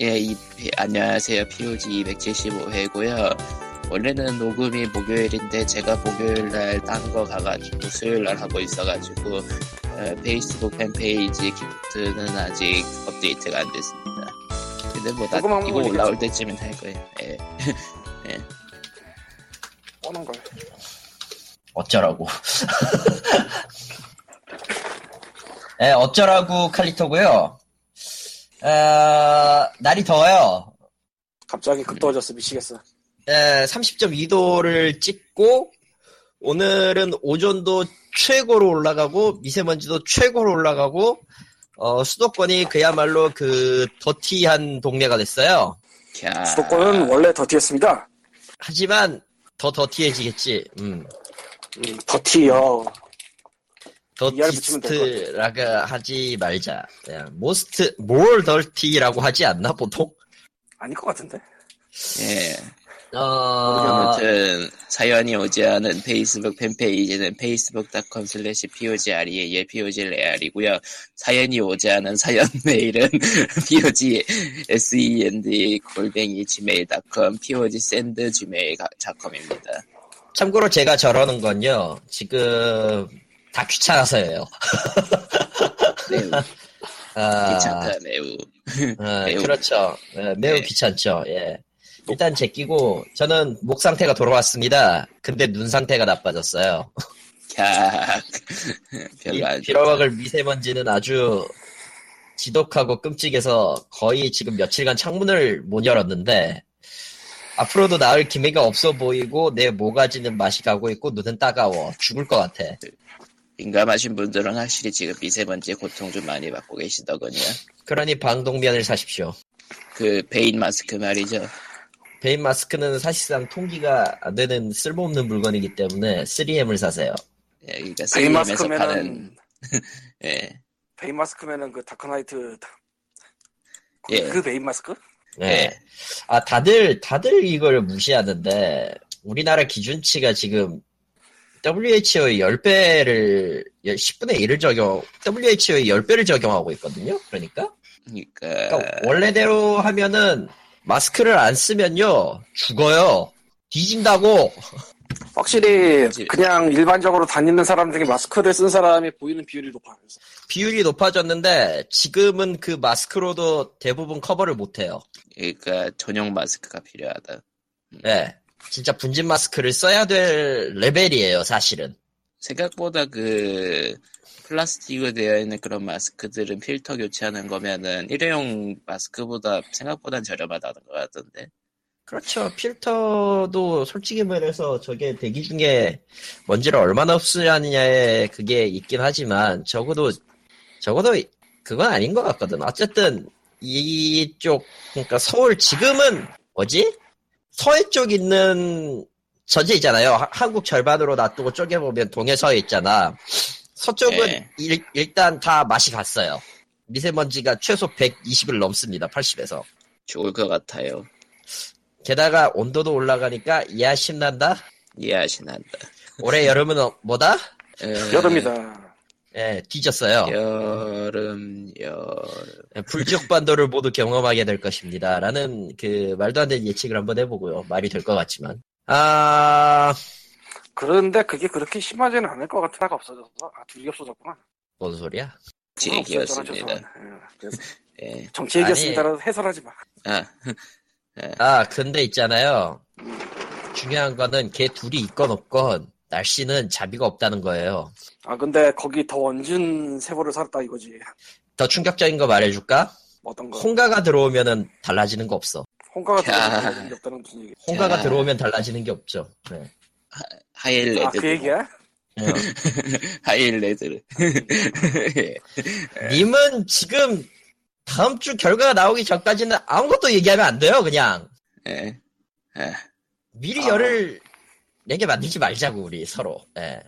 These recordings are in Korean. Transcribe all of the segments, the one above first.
예, 이, 안녕하세요. POG 275회고요. 원래는 녹음이 목요일인데 제가 목요일 날 딴 거 가가지고 수요일 날 하고 있어가지고 어, 페이스북 팬페이지 기프트는 아직 업데이트가 안 됐습니다. 근데 뭐 다, 녹음한 이거 거 올라올 때쯤엔 할 거예요. 예. 꺼는 걸. 어쩌라고. 예, 어쩌라고 칼리토고요. 어, 날이 더워요. 갑자기 극더워졌어 미치겠어. 예, 30.2도를 찍고 오늘은 오존도 최고로 올라가고 미세먼지도 최고로 올라가고 어, 수도권이 그야말로 그 더티한 동네가 됐어요. 캬. 수도권은 원래 더티했습니다. 하지만 더 더티해지겠지. 음. 음, 더티요. 더티스트라고 하지 말자. 그냥 most more dirty라고 하지 않나 보통? 아닐 것 같은데. 예. 어, 아무튼 사연이 오지 않은 페이스북 팬페이지는 facebook.com slash pogreal pogreal이고요. 사연이 오지 않은 사연 메일은 pog send 골뱅이 gmail.com pog send gmail.com입니다. 참고로 제가 저러는 건요. 지금 다 귀찮아서예요. 매우 아, 귀찮다 매우. 어, 매우. 그렇죠. 예, 매우 네. 귀찮죠. 예. 일단 제끼고 저는 목 상태가 돌아왔습니다. 근데 눈 상태가 나빠졌어요. 캬. 이 별로 안 비러먹을 미세먼지는 아주 지독하고 끔찍해서 거의 지금 며칠간 창문을 못 열었는데 앞으로도 나을 기미가 없어 보이고 내 모가지는 맛이 가고 있고 눈은 따가워 죽을 것 같아. 민감하신 분들은 확실히 지금 미세먼지 고통 좀 많이 받고 계시더군요. 그러니 방독면을 사십시오. 그 베인 마스크 말이죠. 베인 마스크는 사실상 통기가 안 되는 쓸모없는 물건이기 때문에 3M을 사세요. 예, 그러니까 베인 3M에서 파는 마스크면은 예. 베인 마스크면은 그 다크나이트 그, 예. 그 베인 마스크? 네. 예. 아, 다들, 다들 이걸 무시하는데, 우리나라 기준치가 지금 WHO의 10배를, 10분의 1을 적용, WHO의 10배를 적용하고 있거든요? 그러니까? 그러니까 그러니까 원래대로 하면은, 마스크를 안 쓰면요, 죽어요. 뒤진다고! 확실히 그냥 일반적으로 다니는 사람 중에 마스크를 쓴 사람이 보이는 비율이. 그래서 비율이 높아졌는데, 지금은 그 마스크로도 대부분 커버를 못해요. 그러니까 전용 마스크가 필요하다. 네. 진짜 분진 마스크를 써야 될 레벨이에요, 사실은. 생각보다 그 플라스틱으로 되어 있는 그런 마스크들은 필터 교체하는 거면은 일회용 마스크보다 생각보다 저렴하다는 것 같던데. 그렇죠. 필터도 솔직히 말해서 저게 대기 중에 먼지를 얼마나 흡수하느냐에 그게 있긴 하지만 적어도 적어도 그건 아닌 것 같거든. 어쨌든 이쪽 그러니까 서울 지금은 뭐지? 서해 쪽 있는 전체 있잖아요. 하- 한국 절반으로 놔두고 쪼개보면 동해 서해 있잖아. 서쪽은 네. 일, 일단 다 맛이 갔어요. 미세먼지가 최소 120을 넘습니다. 80에서. 좋을 것 같아요. 게다가 온도도 올라가니까 이야 신난다. 이해하시난다. 올해 여름은 어- 뭐다? 어, 여름이다. 예, 뒤졌어요. 여름, 여름. 예, 불족반도를 모두 경험하게 될 것입니다. 라는 그 말도 안 되는 예측을 한번 해보고요. 말이 될 것 같지만. 아, 그런데 그게 그렇게 심하지는 않을 것 같아. 하나가 없어져서 아 둘이 없어졌구나. 뭔 소리야? 제 그건 없어졌잖아, 얘기였습니다. 예, 예. 정치 얘기였습니다라도 해설하지 마. 아, 아, 근데 있잖아요. 중요한 거는 걔 둘이 있건 없건 날씨는 자비가 없다는 거예요. 아 근데 거기 더 얹은 세월을 살았다 이거지. 더 충격적인 거 말해줄까? 어떤 거? 홍가가 들어오면은 달라지는 거 없어. 홍가가 게 없다는 무슨 얘기? 홍가가 야. 들어오면 달라지는 게 없죠. 네. 하이레드. 아그 얘기야? 예. 하이레드. 예. 님은 지금 다음 주 결과가 나오기 전까지는 아무것도 얘기하면 안 돼요, 그냥. 예. 예. 미리 아. 열을 내게 만들지 말자고, 우리 서로. 예.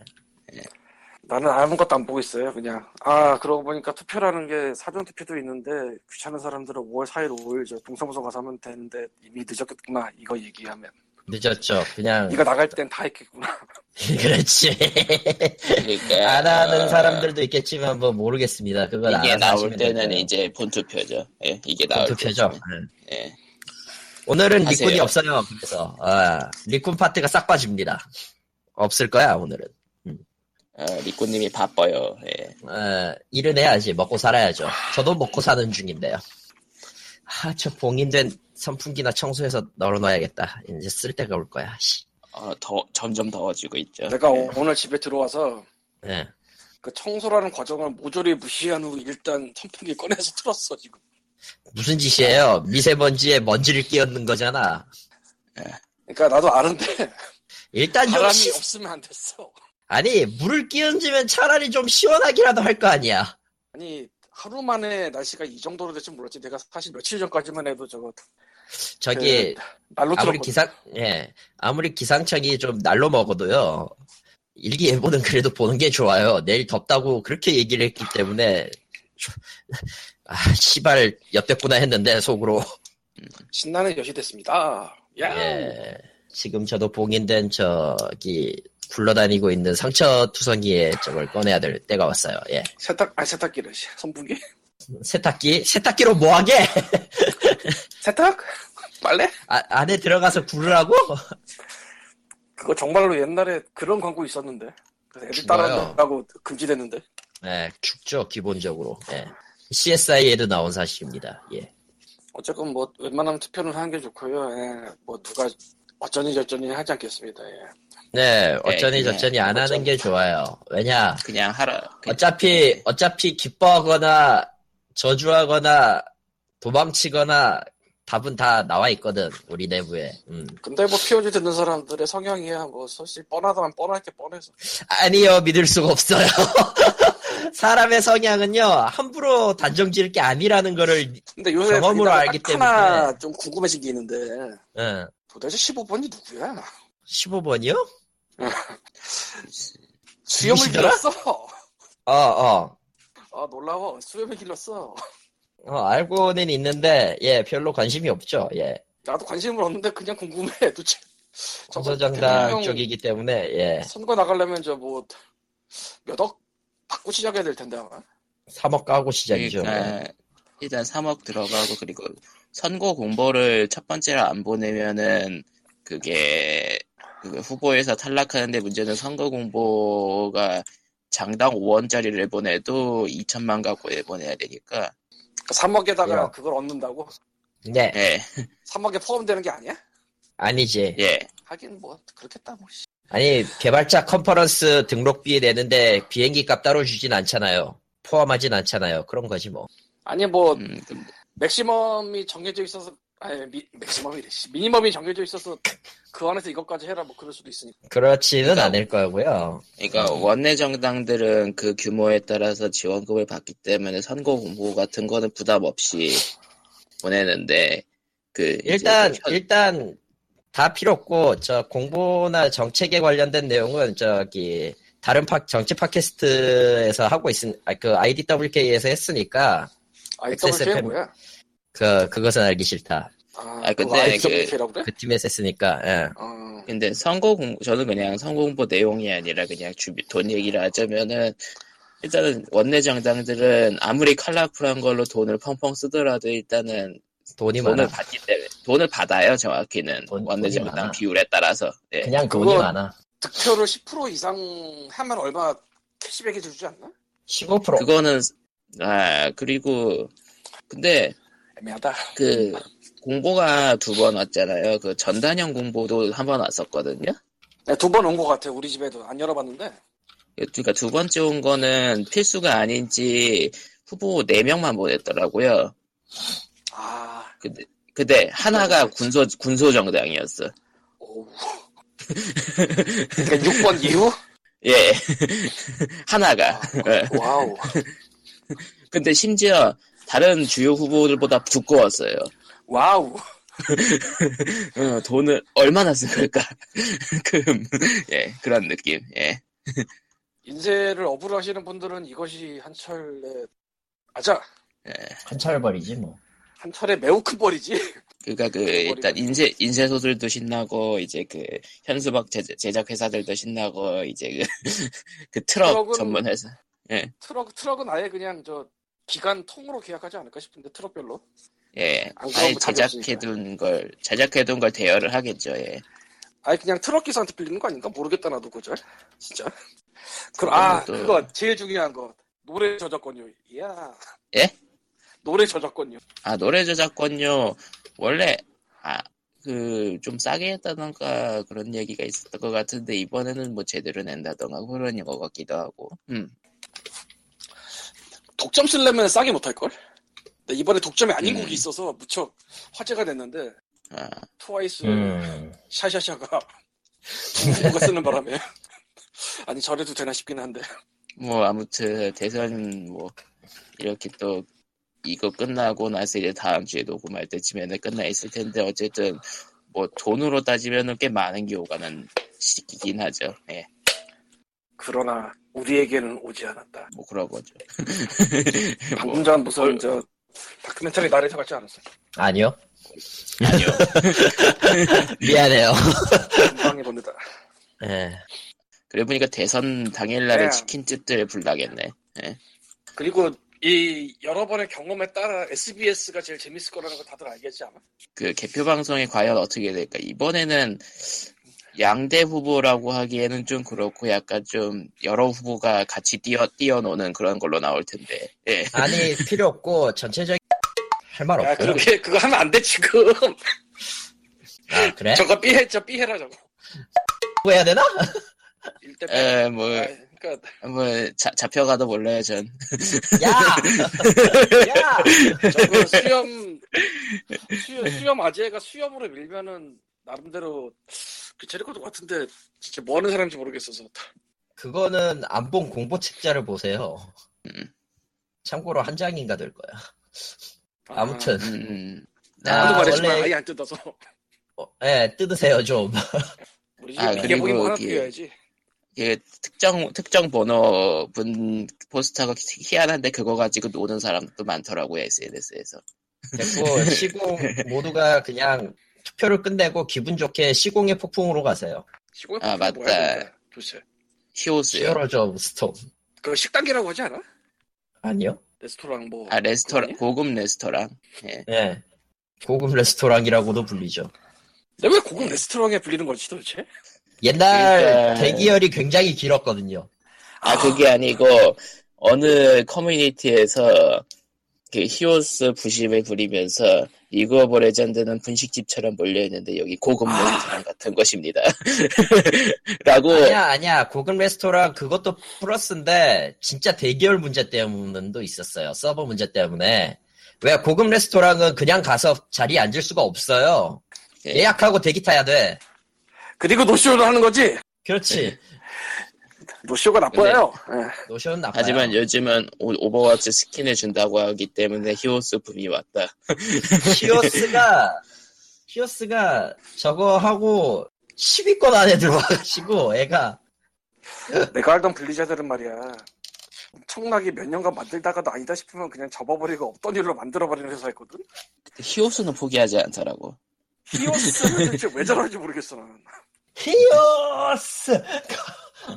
나는 아무것도 안 보고 있어요. 그냥 아 그러고 보니까 투표라는 게 사전 투표도 있는데 귀찮은 사람들은 5월 4일, 5일 저 동사무소 가서 하면 되는데 이미 늦었겠구나 이거 얘기하면 늦었죠. 그냥 네가 나갈 땐 다 했겠구나. 그렇지. 그러니까 안 하는 어, 사람들도 있겠지만 뭐 모르겠습니다. 그건 이게 알아서 나올 하시면 때는 되고요. 이제 본 투표죠. 예, 이게 나올 투표죠. 때는. 예. 오늘은 하세요. 리꾼이 없어요. 그래서 아, 리꾼 파트가 싹 빠집니다. 없을 거야 오늘은. 어, 리코님이 바빠요. 예. 어, 일은 해야지 먹고 살아야죠. 저도 먹고 사는 중인데요. 아, 저 봉인된 선풍기나 청소해서 널어놔야겠다. 이제 쓸 때가 올 거야. 씨. 어, 더 점점 더워지고 있죠. 내가 예. 오늘 집에 들어와서 예. 그 청소라는 과정을 모조리 무시한 후 일단 선풍기 꺼내서 틀었어 지금. 무슨 짓이에요? 미세먼지에 먼지를 끼얹는 거잖아. 그러니까 나도 아는데 일단 좀 바람이 시... 없으면 안 됐어. 아니 물을 끼얹으면 차라리 좀 시원하기라도 할 거 아니야. 아니 하루 만에 날씨가 이 정도로 될줄 몰랐지. 내가 사실 며칠 전까지만 해도 저거 저기 그 날로 아무리. 기상 예 아무리 기상청이 좀 날로 먹어도요 일기예보는 그래도 보는 게 좋아요. 내일 덥다고 그렇게 얘기를 했기 때문에 조- 아 시발 엿됐구나 했는데 속으로 신나는 여시 됐습니다. 야. 예 지금 저도 봉인된 저기 굴러다니고 있는 상처 투성이에 저걸 꺼내야 될 때가 왔어요. 예 세탁 아니 세탁기를 씨. 선풍기? 세탁기 세탁기로 뭐하게 세탁? 빨래? 아, 안에 들어가서 구르라고? 그거 정말로 옛날에 그런 광고 있었는데. 애들. 따라한다고 금지됐는데. 예 죽죠 기본적으로 예 CSI에도 나온 사실입니다. 예. 어쨌건 뭐 웬만하면 투표는 하는 게 좋고요. 예. 뭐 누가 어쩌니 저쩌니 하지 않겠습니다. 예. 네, 어쩌니 그냥 저쩌니 안 하는 게 좋아요. 왜냐, 그냥 하라. 그, 어차피, 어차피 기뻐하거나, 저주하거나, 도망치거나, 답은 다 나와 있거든, 우리 내부에. 음. 근데 뭐 POG 듣는 사람들의 성향이야 뭐 사실 뻔하다면 뻔할 게 뻔해서. 아니요, 믿을 수가 없어요. 사람의 성향은요, 함부로 단정 지을 게 아니라는 거를, 근데 요새 경험으로 알기 딱 하나 때문에. 좀 궁금해진 게 있는데 응. 도대체 15번이 누구야? 15번이요? 수염을? 길렀어. 어, 어. 아 놀라워. 수염을 길렀어. 어, 알고는 있는데, 예, 별로 관심이 없죠, 예. 나도 관심을 없는데 그냥 궁금해. 도대체 정서정당 쪽이기 때문에, 예. 선거 나가려면 저 뭐 몇억 받고 시작해야 될 텐데 아마. 3억 까고 시작이죠. 그러니까 일단 3억 들어가고 그리고 선거 공보를 첫 번째로 안 보내면은 그게 그 후보에서 탈락하는데 문제는 선거 공보가 장당 5원짜리를 보내도 2천만 갖고 내보내야 되니까 3억에다가 야. 그걸 얻는다고? 네, 예 3억에 포함되는 게 아니야? 아니지. 예. 하긴 뭐 그렇겠다 뭐. 씨. 아니, 개발자 컨퍼런스 등록비 내는데 비행기 값 따로 주진 않잖아요. 포함하진 않잖아요. 그런 거지 뭐. 아니 뭐 음, 근데 맥시멈이 정해져 있어서 아니 미, 맥시멈이래. 씨. 미니멈이 정해져 있어서 그 안에서 이것까지 해라 뭐 그럴 수도 있으니까. 그렇지는 그러니까- 않을 거고요. 그러니까 원내 정당들은 그 규모에 따라서 지원금을 받기 때문에 선거 공보 같은 거는 부담 없이 보내는데 그 일단, 그 현- 일단, 다 필요 없고, 저 공보나 정책에 관련된 내용은 저기, 다른 팟, 정치 팟캐스트에서 하고 있은, 아, 그 IDWK에서 했으니까, XSFM. 뭐야? 그, 그것은 알기 싫다. 아, 아, 근데 그래? 그 팀에서 했으니까, 예. 어, 근데 선거 공 저는 그냥 선거 공보 내용이 아니라 그냥 주비 돈 얘기를 하자면은 일단은 원내 정당들은 아무리 컬러풀한 걸로 돈을 펑펑 쓰더라도 일단은 돈이 돈을 많아. 받기 때문에 돈을 받아요 정확히는 돈- 원내 정당 많아. 비율에 따라서 예. 그냥 그거- 돈이 많아. 득표를 10% 이상 하면 얼마 캐시백이 주지 않나? 15%. 그거는 아 그리고 근데 애매하다. 그 공보가 두 번 왔잖아요 그 전단형 공보도 한 번 왔었거든요 네, 두 번 온 것 같아. 우리 집에도 안 열어봤는데. 그러니까 두 번째 온 거는 필수가 아닌지 후보 4명만 보냈더라고요 아, 근데 근데 하나가 군소 군소 정당이었어. 오. 그러니까 6번 이후? 예. 하나가. 예. wow. 근데 심지어 다른 주요 후보들보다 두꺼웠어요. wow. 어, 돈을 얼마나 쓴 걸까? 그, 예, 그런 느낌. 예. 인쇄를 업으로 하시는 분들은 이것이 한철의 아자 한철벌이지 뭐. 한철의 매우 큰 벌이지. 그니까 그 일단 인쇄 인쇄 소들도 신나고 이제 그 현수막 제작, 제작 회사들도 신나고 이제 그, 그 트럭 전문 회사 트럭 트럭은 아예 그냥 저 기간 통으로 계약하지 않을까 싶은데 트럭별로. 예 답이 제작해둔 걸 제작해둔 걸 대여를 하겠죠 예 아예 그냥 트럭 기사한테 빌리는 거 아닌가 모르겠다 나도 그죠. 진짜. 그, 그거는 아 또- 그거 제일 중요한 거 노래 저작권료. 이야. 예? 노래 저작권료. 아 노래 저작권료 원래 아 그 좀 싸게 했다던가 그런 얘기가 있었던 것 같은데 이번에는 뭐 제대로 낸다던가 그런 것 같기도 하고 음 독점 쓰려면 싸게 못할 걸. 이번에 독점이 아닌 음. 곡이 있어서 무척 화제가 됐는데 아, 트와이스 음. 샤샤샤가 누가 쓰는 바람에 아니 저래도 되나 싶긴 한데 뭐 아무튼 대선 뭐 이렇게 또 이거 끝나고 나서 이제 다음 주에 녹음할 때쯤에는 끝나 있을 텐데 어쨌든 뭐 돈으로 따지면은 꽤 많은 게 오가는 시기긴 하죠. 예, 그러나 우리에게는 오지 않았다. 뭐 그런 거죠. 방금 전 무슨 저 다큐멘터리 나레이터 같지 않았어? 아니요. 아니요. 미안해요. 금방 해봅니다. 예. 그래 보니까 대선 당일날에 네. 치킨 집들 불나겠네. 그리고 이 여러 번의 경험에 따라 SBS가 제일 재밌을 거라는 거 다들 알겠지 아마? 그 개표 방송이 과연 어떻게 될까? 이번에는 양대 후보라고 하기에는 좀 그렇고 약간 좀 여러 후보가 같이 뛰어 뛰어노는 그런 걸로 나올 텐데. 예. 아니 필요 없고 전체적인 할말야 없고요. 그렇게 그거 하면 안 돼 지금. 아 그래? 저거 삐해 저 삐해라 저거. 뭐 해야 되나? 일대 에, 뭐, 그러니까 뭐, 자, 잡혀가도 몰라요, 전. 야! 야! 저거 수염 수염 수염 아재가 수염으로 밀면은 나름대로 괜찮을 것 같은데 진짜 뭐 하는 사람인지 모르겠어서 그거는 안 본 공보 책자를 보세요. 음. 참고로 한 장인가 될 거야. 아무튼 음, 나도 아, 말했지만 원래- 아예 안 뜯어서 어, 예, 뜯으세요 좀. 우리 아, 그리고 그- 이게 특정, 특정 번호 분 포스터가 희한한데 그거 가지고 노는 사람도 많더라고요, SNS에서. 됐고 시공 모두가 그냥 투표를 끝내고 기분 좋게 시공의 폭풍으로 가세요. 시골 아, 뭐야 맞다. 도대체 히오스요. 히어로즈 스톰. 그 식당이라고 하지 않아? 아니요? 레스토랑 뭐 아, 레스토랑? 고급 레스토랑. 예. 예. 고급 레스토랑이라고도 불리죠. 근데 왜 고급 레스토랑에 불리는 거지 도대체? 옛날 그러니까- 대기열이 굉장히 길었거든요. 아, 그게 아니고, 어느 커뮤니티에서 그 히오스 부심을 부리면서 리그 오브 레전드는 분식집처럼 몰려있는데 여기 고급 아. 레스토랑 같은 것입니다. 라고, 아니야, 아니야. 고급 레스토랑 그것도 플러스인데 진짜 대기열 문제 때문도 있었어요. 서버 문제 때문에. 왜 고급 레스토랑은 그냥 가서 자리에 앉을 수가 없어요. 예. 예약하고 대기 타야 돼. 그리고 노쇼를 하는 거지? 그렇지. 노쇼가 나빠요 예. 노쇼는 나빠요. 하지만 요즘은 오- 오버워치 스킨을 준다고 하기 때문에 히오스 붐이 왔다. 히오스가 히오스가 저거 하고 10위권 안에 들어와가지고 애가 내가 알던 블리자드는 말이야 엄청나게 몇 년간 만들다가도 아니다 싶으면 그냥 접어버리고 없던 일로 만들어버리는 회사였거든? 히오스는 포기하지 않더라고. 히오스는 대체 왜 저러는지 모르겠어 나는 히오스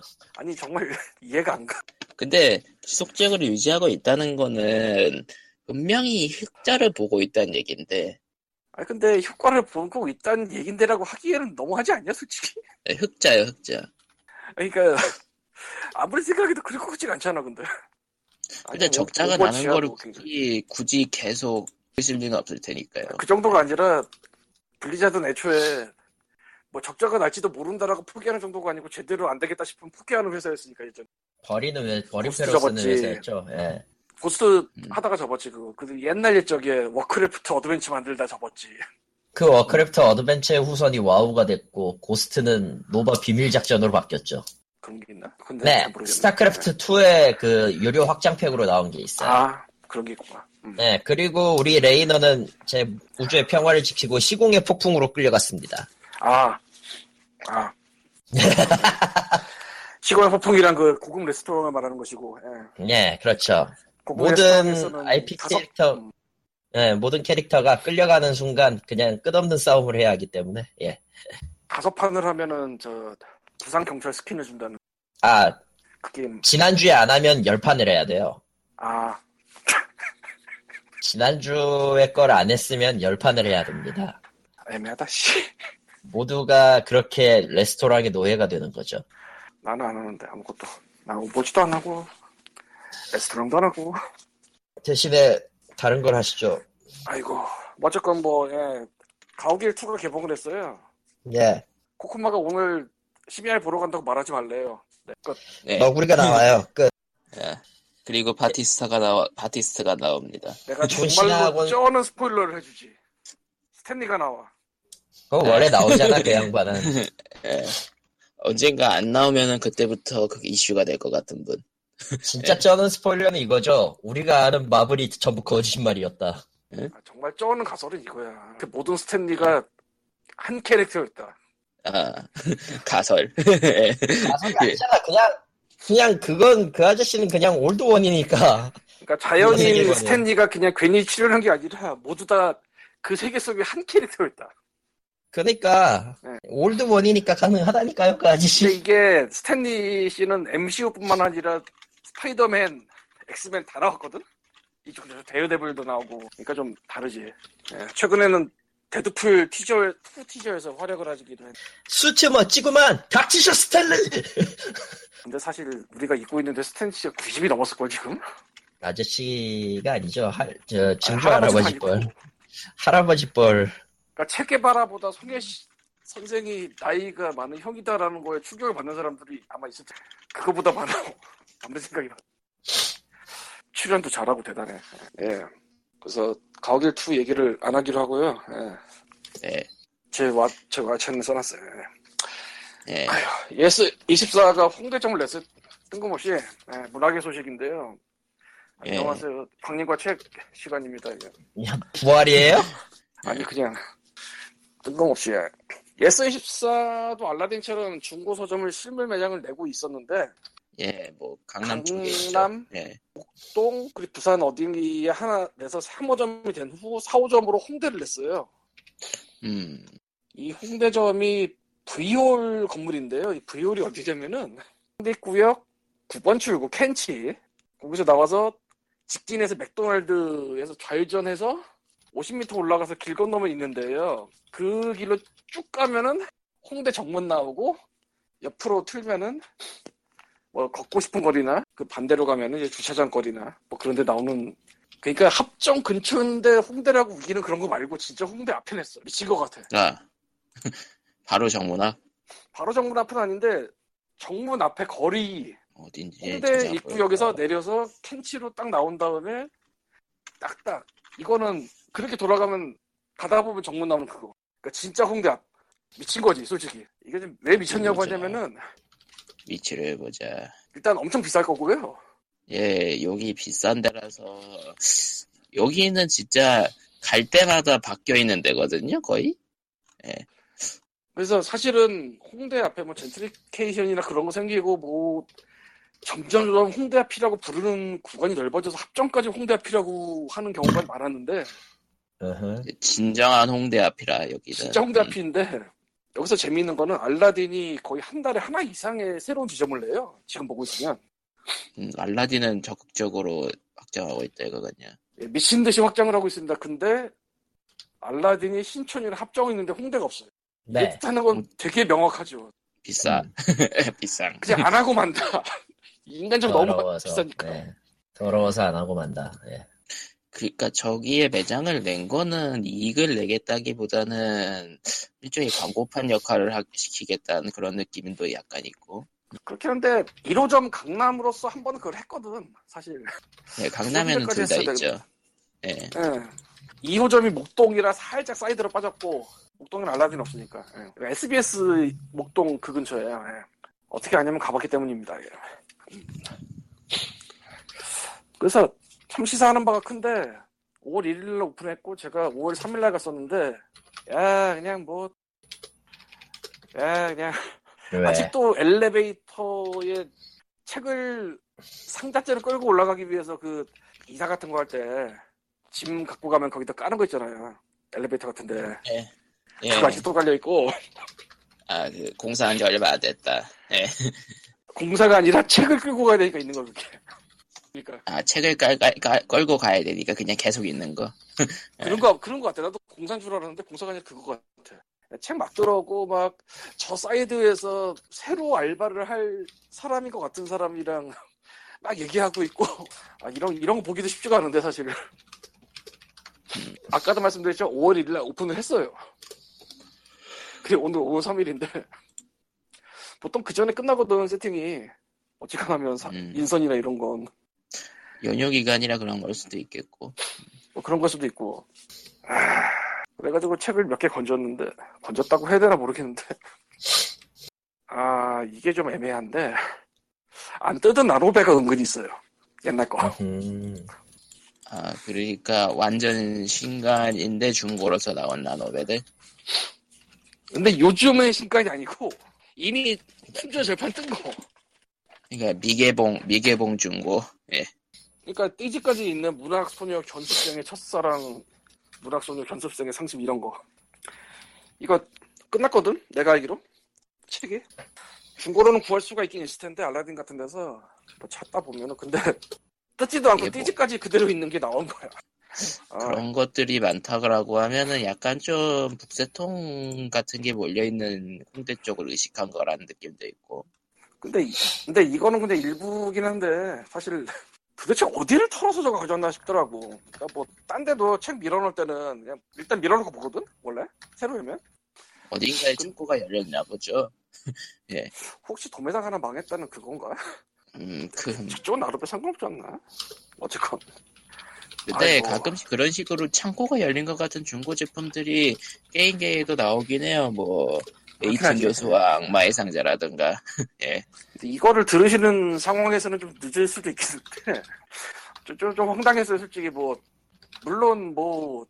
아니 정말 이해가 안 가. 근데 지속적으로 유지하고 있다는 거는 분명히 흑자를 보고 있다는 얘기인데 아니 근데 효과를 보고 있다는 얘긴데라고 하기에는 너무하지 않냐 솔직히? 네, 흑자요 흑자. 그러니까 아무리 생각해도 그럴 것 같지가 않잖아 근데. 근데 아니, 적자가 오버워치야, 나는 거를 뭐. 굳이, 굳이 계속 있을 리는 없을 테니까요. 그 정도가 아니라 블리자드는 애초에 뭐 적자가 날지도 모른다라고 포기하는 정도가 아니고 제대로 안 되겠다 싶으면 포기하는 회사였으니까 예전 버리는 회 버림패로 쓰는. 회사였죠. 예. 고스트 음. 하다가 접었지 그거 그 옛날 옛적에 워크래프트 어드벤처 만들다 접었지 그 워크래프트 어드벤처의 후손이 와우가 됐고 고스트는 노바 비밀 작전으로 바뀌었죠. 그런 게 있나? 근데 네. 스타크래프트 2의 그 유료 확장팩으로 나온 게 있어요. 아 그런 게 있구나 음. 네, 그리고 우리 레이너는 제 우주의 평화를 지키고 시공의 폭풍으로 끌려갔습니다. 아, 아. 시공 폭풍이란 그 고급 레스토랑을 말하는 것이고, 예. 네, 그렇죠. 모든 IP 다섯- 캐릭터- 음, 예, 모든 캐릭터가 끌려가는 순간 그냥 끝없는 싸움을 해야 하기 때문에 예. 다섯 판을 하면은 저 부산 경찰 스킨을 준다는 아 그 게임. 지난주에 안 하면 열 판을 해야 돼요. 아 지난주에 걸 안 했으면 열 판을 해야 됩니다. 애매하다 씨. 모두가 그렇게 레스토랑의 노예가 되는 거죠. 나는 안 하는데 아무것도. 나 오버치도 안 하고 레스토랑도 안 하고. 대신에 다른 걸 하시죠. 아이고 뭐 어쨌건 뭐 예. 가오길 2가 개봉을 했어요. 예, 코코마가 오늘 12알 보러 간다고 말하지 말래요. 네, 끝. 네. 너구리가 나와요. 끝. 예. 그리고 바티스타가 나와 바티스트가 나옵니다. 내가 존 정말로 시나하고는- 쩌는 스포일러를 해주지. 스탠리가 나와. 그거 원래 나오잖아 그 양반은. 예. 언젠가 안 나오면은 그때부터 그 이슈가 될 것 같은 분. 진짜 쩌는 스포일러는 이거죠. 우리가 아는 마블이 전부 거짓말이었다. 아, 정말 쩌는 가설은 이거야. 그 모든 스탠리가 한 캐릭터였다. 아 가설. 예. 가설이 아니잖아. 그냥 그냥 그건 그 아저씨는 그냥 Old One이니까. 그러니까 자연인. 스탠리가 그냥 괜히 출연한 게 아니라 모두 다 그 세계 속의 한 캐릭터였다. 그러니까 네. Old One이니까 가능하다니까요 그 아저씨. 근데 이게 스탠리 씨는 MCU뿐만 아니라 스파이더맨, 엑스맨 다 나왔거든? 이쪽에서 데어데블도 나오고 그러니까 좀 다르지. 예, 최근에는 데드풀 티저, 투 티저에서 활약을 하기도 했 수트 멋지구만. 닥치셔 스탠리. 근데 사실 우리가 입고 있는데 스탠리 씨가 90이 넘었을 걸 지금? 아저씨가 아니죠. 할, 저 증조 아니, 할아버지. 뻘. 할아버지 뻘. 그러니까 체게바라보다 송혜 씨 선생이 나이가 많은 형이다라는 거에 충격을 받는 사람들이 아마 있을 텐데 그거보다 많아 아무리 생각이 나 출연도 잘하고 대단해 예 그래서 가오길 2 얘기를 안 하기로 하고요 예. 네. 제 와, 제 와이천에 써놨어요 예. 예. 예스 24가 홍대점을 냈어요 뜬금없이 예, 문학의 소식인데요 예. 안녕하세요 광님과 책 시간입니다 예. 야, 부활이에요? 아니 그냥 뜬금없이 예스24도 알라딘처럼 중고 서점을 실물 매장을 내고 있었는데 예, 뭐 강남 쪽에? 있죠. 예. 동 그리고 부산 어딘가에 하나 내서 3호점이 된 후 4호점으로 홍대를 냈어요. 음. 이 홍대점이 V홀 건물인데요. 이 V홀이 어디냐면은 홍대구역 9번 출구 켄치 거기서 나와서 직진해서 맥도날드에서 좌회전해서 50m 올라가서 길 건너면 있는데요. 그 길로 쭉 가면은 홍대 정문 나오고 옆으로 틀면은 뭐 걷고 싶은 거리나 그 반대로 가면은 이제 주차장 거리나 뭐 그런 데 나오는 그러니까 합정 근처인데 홍대라고 우기는 그런 거 말고 진짜 홍대 앞에 냈어. 미친 것 같아. 아. 바로 정문 앞 바로 정문 앞은 아닌데 정문 앞에 거리 어딘지 홍대? 입구역에서 내려서 켄치로 딱 나온 다음에 딱딱 이거는 그렇게 돌아가면 가다 보면 정문 나오는 그거 그러니까 진짜 홍대 앞 미친 거지 솔직히 이게 지금 왜 미쳤냐고 그거죠. 하냐면은 위치를 해보자. 일단 엄청 비쌀 거고요 예, 여기 비싼 데라서 여기는 진짜 갈 때마다 바뀌어 있는 데거든요, 거의. 그래서 사실은 홍대 앞에 뭐 젠트리케이션이나 그런 거 생기고 뭐 점점점 홍대 앞이라고 부르는 구간이 넓어져서 합정까지 홍대 앞이라고 하는 경우가 많았는데 어허. 진정한 홍대 앞이라 여기는. 진짜 홍대 음, 앞인데 여기서 재미있는 거는 알라딘이 거의 한 달에 하나 이상의 새로운 지점을 내요. 지금 보고 있으면 음, 알라딘은 적극적으로 확장하고 있다 이거거든요. 예, 미친 듯이 확장을 하고 있습니다. 근데 알라딘이 신촌이랑 합정이 있는데 홍대가 없어요. 네. 하는 건 되게 명확하죠. 비싸. 음. 비싼. 그냥 안 하고 만다. 인간적으로 너무. 비싸니까. 네. 더러워서 안 하고 만다. 예. 그러니까 저기에 매장을 낸 거는 이익을 내겠다기보다는 일종의 광고판 역할을 하- 시키겠다는 그런 느낌도 약간 있고. 그렇긴 한데 1호점 강남으로서 한 번은 그걸 했거든. 사실. 네, 강남에는 둘 다 있죠. 예. 예. 2호점이 목동이라 살짝 사이드로 빠졌고 목동은 알라딘 없으니까. 예. SBS 목동 그 근처에요. 예. 어떻게 아냐면 가봤기 때문입니다. 예. 그래서 참 시사하는 바가 큰데 5월 1일로 오픈했고 제가 5월 3일날 갔었는데 야 그냥 뭐 야, 그냥 왜? 아직도 엘리베이터에 책을 상자째로 끌고 올라가기 위해서 그 이사 같은 거 할 때 짐 갖고 가면 거기다 까는 거 있잖아요. 엘리베이터 같은데. 예. 그거 아직도 깔려 있고, 아, 그 공사한 지 얼마 안 됐다. 예. 공사가 아니라 책을 끌고 가야 되니까 있는 거, 그게. 그러니까, 아, 책을 깔, 깔, 깔- 걸고 가야 되니까 그냥 계속 있는 거. 그런 거, 그런 거 같아. 나도 공사인 줄 알았는데 공사가 아니라 그거 같아. 책막 들어오고, 막, 저 사이드에서 새로 알바를 할 사람인 것 같은 사람이랑 막 얘기하고 있고, 아, 이런, 이런 거 보기도 쉽지가 않은데, 사실. 아까도 말씀드렸죠. 5월 1일 날 오픈을 했어요. 그래, 오늘 5월 3일인데. 보통 그 전에 끝나거든, 세팅이. 어찌가하면 음. 인선이나 이런 건. 연휴 기간이라 그런 걸 수도 있겠고. 뭐 그런 걸 수도 있고. 아, 그래가지고 책을 몇 개 건졌는데, 건졌다고 해야 되나 모르겠는데. 아, 이게 좀 애매한데, 안 뜯은 나노배가 은근히 있어요. 옛날 거. 음, 아, 그러니까 완전 신간인데 중고로서 나온 나노베들. 근데 요즘의 신간이 아니고, 이미 품절 절판 뜬 거. 그러니까 미개봉, 미개봉 중고. 예. 그러니까 띠지까지 있는 문학 소녀 견습생의 첫사랑, 문학 소녀 견습생의 상심 이런 거. 이거 끝났거든? 내가 알기로? 책이? 중고로는 구할 수가 있긴 있을 텐데 알라딘 같은 데서 뭐 찾다 보면은 근데 뜯지도 않고 이게 뭐- 띠지까지 그대로 있는 게 나온 거야. 아, 그런 것들이 많다고 하면은 약간 좀 북새통 같은 게 몰려있는 홍대 쪽을 의식한 거라는 느낌도 있고. 근데 이- 근데 이거는 근데 일부긴 한데 사실 도대체 어디를 털어서 저거 가져왔나 싶더라고. 그러니까 뭐 딴 데도 책 밀어놓을 때는 그냥 일단 밀어놓고 보거든 원래 새로 오면 어딘가에 창고가 열렸나 보죠. 혹시 도매상 하나 망했다는 그건가? 음, 그, 저쪽은 나름대로 상관없지 않나? 어쨌건 근데 아이고. 가끔씩 그런 식으로 창고가 열린 것 같은 중고 제품들이 게임계에도 나오긴 해요. 뭐, 에이튼. 교수와 악마의 상자라든가. 예. 이거를 들으시는 상황에서는 좀 늦을 수도 있겠는데 좀, 좀, 좀 황당했어요 솔직히 뭐 물론 뭐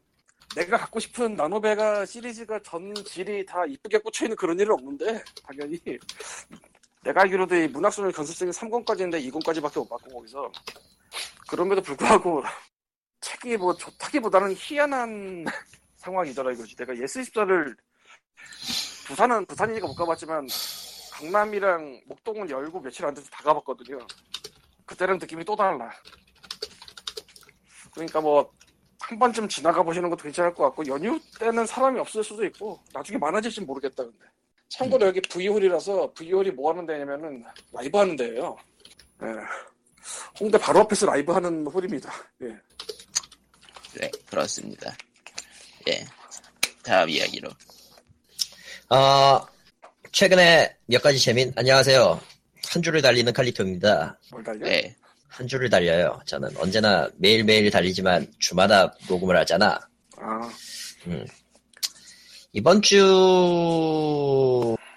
내가 갖고 싶은 나노베가 시리즈가 전 질이 다 이쁘게 꽂혀있는 그런 일은 없는데 당연히 내가 알기로도 이 문학소녀 견습생이 3권까지인데 2권까지밖에 못 봤고 거기서 그럼에도 불구하고 책이 뭐 좋다기보다는 희한한 상황이더라 이거지 내가 예스24를 부산은 부산이니까 못 가봤지만 강남이랑 목동은 열고 며칠 안 돼서 다 가봤거든요. 그때랑 느낌이 또 달라. 그러니까 뭐 한 번쯤 지나가 보시는 것도 괜찮을 것 같고 연휴 때는 사람이 없을 수도 있고 나중에 많아질지 모르겠다 근데. 참고로 여기 V홀이라서 V홀이 뭐 하는 데냐면은 라이브 하는 데예요. 예. 홍대 바로 앞에서 라이브 하는 홀입니다. 예. 네, 그렇습니다. 예. 다음 이야기로. 어, 최근에 몇 가지 재민, 안녕하세요. 한 줄을 달리는 칼리토입니다. 뭘 달려? 네. 한 줄을 달려요. 저는 언제나 매일매일 달리지만 주마다 녹음을 하잖아. 아, 이번 주라고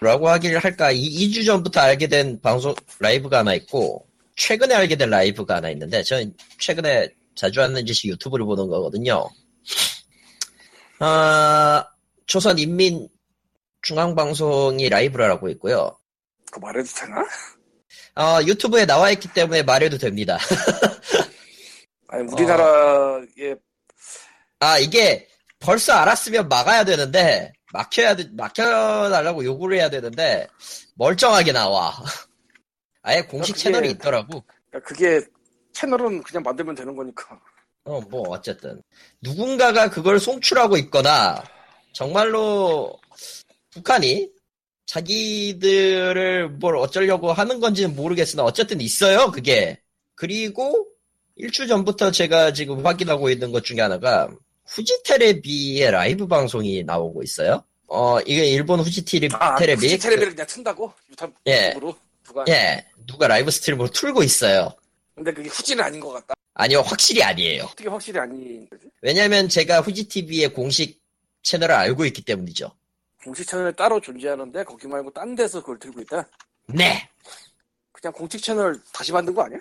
하기를 할까, 이, 2주 전부터 알게 된 방송, 라이브가 하나 있고, 최근에 알게 된 라이브가 하나 있는데, 저는 최근에 자주 하는 짓이 유튜브를 보는 거거든요. 아, 조선 인민 중앙방송이 라이브를 하고 있고요. 그거 말해도 되나? 어, 유튜브에 나와 있기 때문에 말해도 됩니다. 아니 우리나라의 아, 이게 벌써 알았으면 막아야 되는데, 막혀야, 돼- 막혀달라고 요구를 해야 되는데, 멀쩡하게 나와. 아예 공식 그게- 채널이 있더라고. 그러니까 그게 채널은 그냥 만들면 되는 거니까. 어, 뭐, 어쨌든. 누군가가 그걸 송출하고 있거나, 정말로, 북한이 자기들을 뭘 어쩌려고 하는 건지는 모르겠으나, 어쨌든 있어요, 그게. 그리고, 일주 전부터 제가 지금 확인하고 있는 것 중에 하나가, 후지 테레비의 라이브 방송이 나오고 있어요. 어, 이게 일본 후지 테레비, 아, 테레비. 굳이 테레비를 그냥 튼다고? 예. 유튜브로? 누가? 예, 누가 라이브 스트리머로 틀고 있어요. 근데 그게 후지는 아닌 것 같다. 아니요, 확실히 아니에요. 어떻게 확실히 아닌 거지? 왜냐면 제가 후지 TV의 공식 채널을 알고 있기 때문이죠. 공식 채널 따로 존재하는데 거기 말고 딴 데서 그걸 들고 있다? 네, 그냥 공식 채널 다시 만든 거 아니야?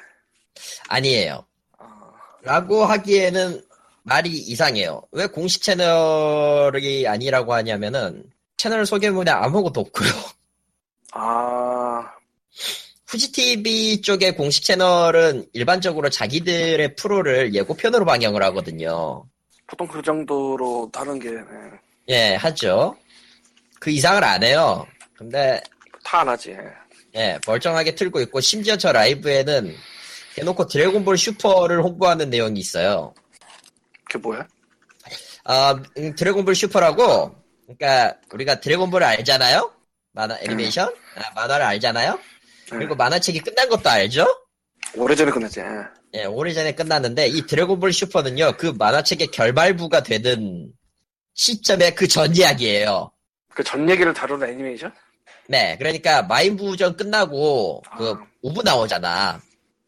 아니에요. 아, 라고 하기에는 말이 이상해요. 왜 공식 채널이 아니라고 하냐면은 채널 소개문에 아무것도 없고요. 아, 후지 TV 쪽의 공식 채널은 일반적으로 자기들의 프로를 예고편으로 방영을 하거든요. 보통 그 정도로 다른 게, 네. 예, 하죠. 그 이상을 안 해요. 근데, 다 안 하지. 예. 예, 멀쩡하게 틀고 있고, 심지어 저 라이브에는 대놓고 드래곤볼 슈퍼를 홍보하는 내용이 있어요. 그게 뭐야? 아, 음, 드래곤볼 슈퍼라고, 그러니까 우리가 드래곤볼을 알잖아요? 만화, 애니메이션? 아, 만화를 알잖아요? 그리고 만화책이 끝난 것도 알죠? 오래전에 끝났지. 예. 예, 오래전에 끝났는데, 이 드래곤볼 슈퍼는요, 그 만화책의 결말부가 되는 시점의 그 전 이야기예요. 그 전 얘기를 다루는 애니메이션? 네, 그러니까 마인부전 끝나고, 그, 아. 우부 나오잖아.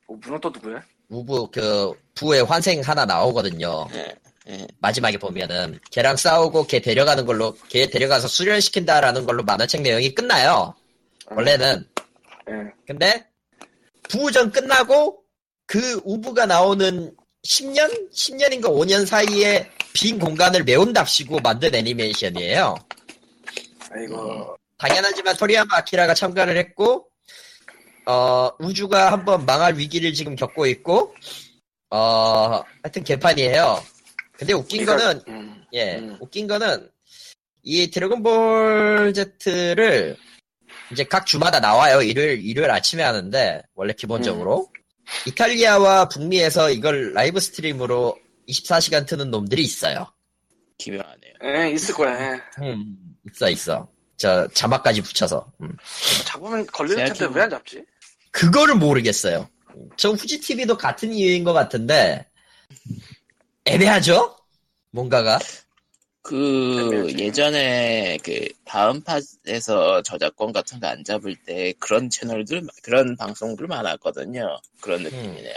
어, 문은 또 누구야? 우부, 그, 부의 환생 하나 나오거든요. 예, 예. 마지막에 보면은 걔랑 싸우고 걔 데려가는 걸로 걔 데려가서 수련시킨다라는 걸로 만화책 내용이 끝나요. 원래는 예. 근데 부전 끝나고 그 우부가 나오는 10년 10년인가 5년 사이에 빈 공간을 메운답시고 만든 애니메이션이에요. 아이고. 당연하지만 토리야마 아키라가 참가를 했고 어 우주가 한번 망할 위기를 지금 겪고 있고 어 하여튼 개판이에요. 근데 웃긴 거는 음. 예, 음. 웃긴 거는, 이 드래곤볼 Z를 이제 각 주마다 나와요. 일요일, 일요일 아침에 하는데, 원래 기본적으로. 이탈리아와 북미에서 이걸 live stream으로 24시간 트는 놈들이 있어요. 기묘하네요. 예, 있을 거야. 예. 음, 있어, 있어. 저 자막까지 붙여서. 음. 잡으면 걸리는 텐데 왜 안 잡지? 그거를 모르겠어요. 저 후지 TV도 같은 이유인 것 같은데, 애매하죠? 뭔가가? 그. 예전에 그 다음 팟에서 저작권 같은 거 안 잡을 때 그런 채널들 그런 방송들 많았거든요. 그런 느낌이네요.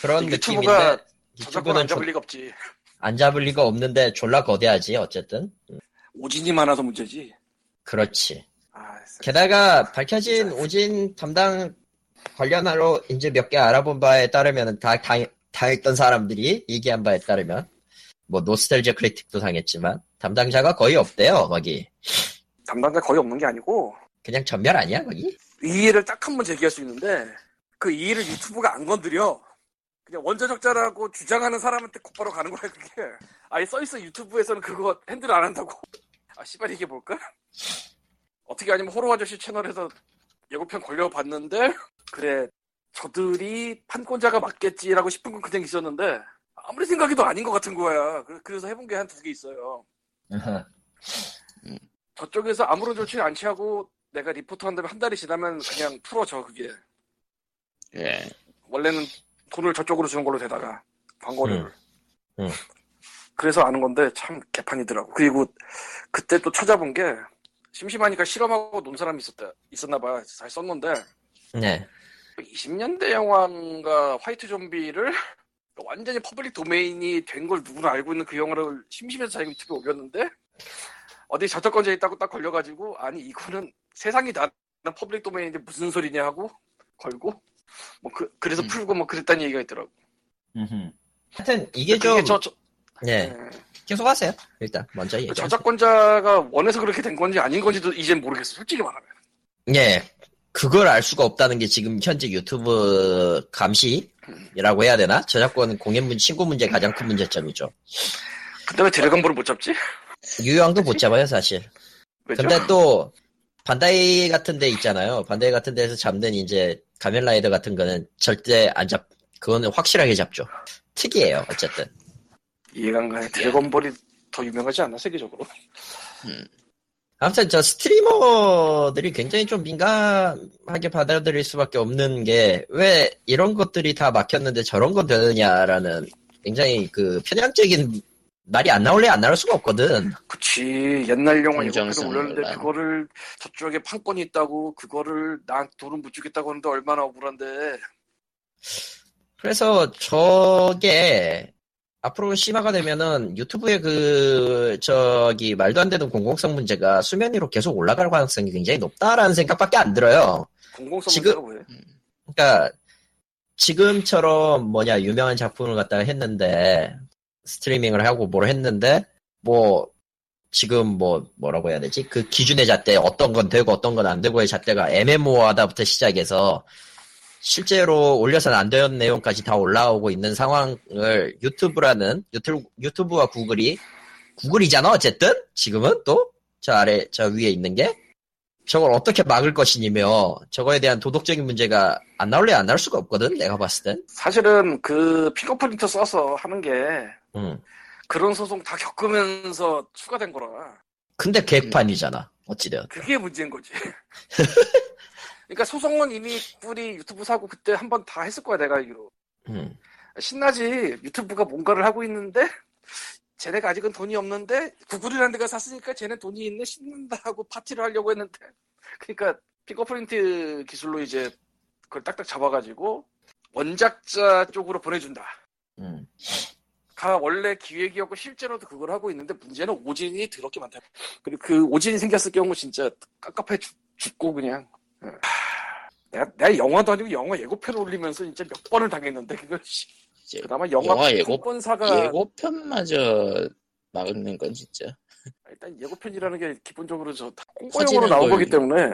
그런 유튜브가 느낌인데, 저작권 안 유튜브는 잡을 조- 리가 없지. 안 잡을 리가 없는데 졸라 거대하지, 어쨌든. 오진이 많아서 문제지. 그렇지. 아, 게다가 밝혀진 오진 담당 관련하러 이제 몇 개 알아본 바에 따르면 다 당, 당했던 사람들이 얘기한 바에 따르면 뭐 노스텔지아 크리틱도 당했지만 담당자가 거의 없대요 거기 담당자 거의 없는 게 아니고 그냥 전멸 아니야 거기? 이의를 딱 한 번 제기할 수 있는데 그 이의를 유튜브가 안 건드려. 그냥 원저적자라고 주장하는 사람한테 곧바로 가는 거야 그게. 아예 써있어 유튜브에서는 그거 핸들 안 한다고. 아 씨발 이게 뭘까? 어떻게 아니면 호러 아저씨 채널에서 예고편 걸려봤는데 그래 저들이 판권자가 맞겠지라고 싶은 건 그냥 있었는데 아무리 생각해도 아닌 것 같은 거야. 그- 그래서 해본 게 한 두 개 있어요. 저쪽에서 아무런 조치를 안 취하고 내가 리포트 한다면 한 달이 지나면 그냥 풀어져 그게 예. 원래는 돈을 저쪽으로 주는 걸로 되다가 광고를 음. 음. 그래서 아는 건데 참 개판이더라고 그리고 그때 또 찾아본 게 심심하니까 실험하고 논 사람이 있었다 있었나 봐 잘 썼는데 네 20년대 영화인가 화이트 좀비를 완전히 public domain이 된 걸 누구나 알고 있는 그 영화를 심심해서 자기 유튜브에 올렸는데 어디 저작권자 있다고 딱 걸려가지고 아니 이거는 세상이 다 public domain인데 무슨 소리냐 하고 걸고 뭐 그, 그래서 음. 풀고 뭐 그랬다는 얘기가 있더라고 하여튼 이게 그게 좀 저, 저, 네, 예. 계속 하세요 일단 먼저 그 얘기 저작권자가 원해서 그렇게 된 건지 아닌 건지도 이젠 모르겠어 솔직히 말하면 예 그걸 알 수가 없다는 게 지금 현재 유튜브 감시라고 해야 되나 저작권 공연 문 신고 문제 가장 큰 문제점이죠 근데 왜 드래곤볼을 못 잡지? 유형도 못 잡아요 사실 왜죠? 근데 또 반다이 같은 데 있잖아요. 반다이 같은 데서 잡는 이제 가면라이더 같은 거는 절대 안 잡. 그거는 확실하게 잡죠. 특이해요. 어쨌든. 이해가 안 가요 드래곤볼이 더 유명하지 않나 세계적으로 아무튼 저 스트리머들이 굉장히 좀 민감하게 받아들일 수밖에 없는 게 왜 이런 것들이 다 막혔는데 저런 건 되느냐라는 굉장히 그 편향적인 말이 안 나올래 안 나올 수가 없거든. 그치 옛날 영화 공정성 올렸는데. 그거를 저쪽에 판권이 있다고 그거를 나한테 돈을 못 주겠다고 하는데 얼마나 억울한데 그래서 저게 앞으로 심화가 되면은 유튜브의 그 저기 말도 안 되는 공공성 문제가 수면 위로 계속 올라갈 가능성이 굉장히 높다라는 생각밖에 안 들어요. 공공성 지금- 문제가 뭐예요? 그러니까 지금처럼 뭐냐 유명한 작품을 갖다가 했는데 스트리밍을 하고 뭘 했는데 뭐 지금 뭐 뭐라고 해야 되지? 그 기준의 잣대 어떤 건 되고 어떤 건 안 되고의 잣대가 애매모호하다부터 시작해서 실제로 올려서는 안 되는 내용까지 다 올라오고 있는 상황을 유튜브라는 유튜브 유튜브와 구글이 구글이잖아 어쨌든? 지금은 또? 저 아래 저 위에 있는 게 저걸 어떻게 막을 것이냐며 저거에 대한 도덕적인 문제가 안 나올래 안 나올 수가 없거든 내가 봤을 땐. 사실은 그 핑거프린트 써서 하는 게 응. 그런 소송 다 겪으면서 추가된 거라. 근데 개판이잖아 어찌되었. 그게 문제인 거지. 그러니까 소송은 이미 뿔이 유튜브 사고 그때 한 번 다 했을 거야 내가 알기로. 응. 신나지 유튜브가 뭔가를 하고 있는데 쟤네가 아직은 돈이 없는데 구글이라는 데가 샀으니까 쟤네 돈이 있네 신난다 하고 파티를 하려고 했는데 그러니까 핑거프린트 기술로 이제 그걸 딱딱 잡아가지고 원작자 쪽으로 보내준다. 응. 가 원래 기획이었고 실제로도 그걸 하고 있는데 문제는 오진이 더럽게 많다. 그리고 그 오진이 생겼을 경우 진짜 깝깝해 죽, 죽고 그냥. 하, 내가, 내가 영화도 아니고 영화 예고편 올리면서 진짜 몇 번을 당했는데 그걸 씨. 이제 그나마 영화, 영화 예고- 본사가 예고편마저 막는 건 진짜. 일단 예고편이라는 게 기본적으로 저 홍보용으로 나온 걸- 거기 때문에.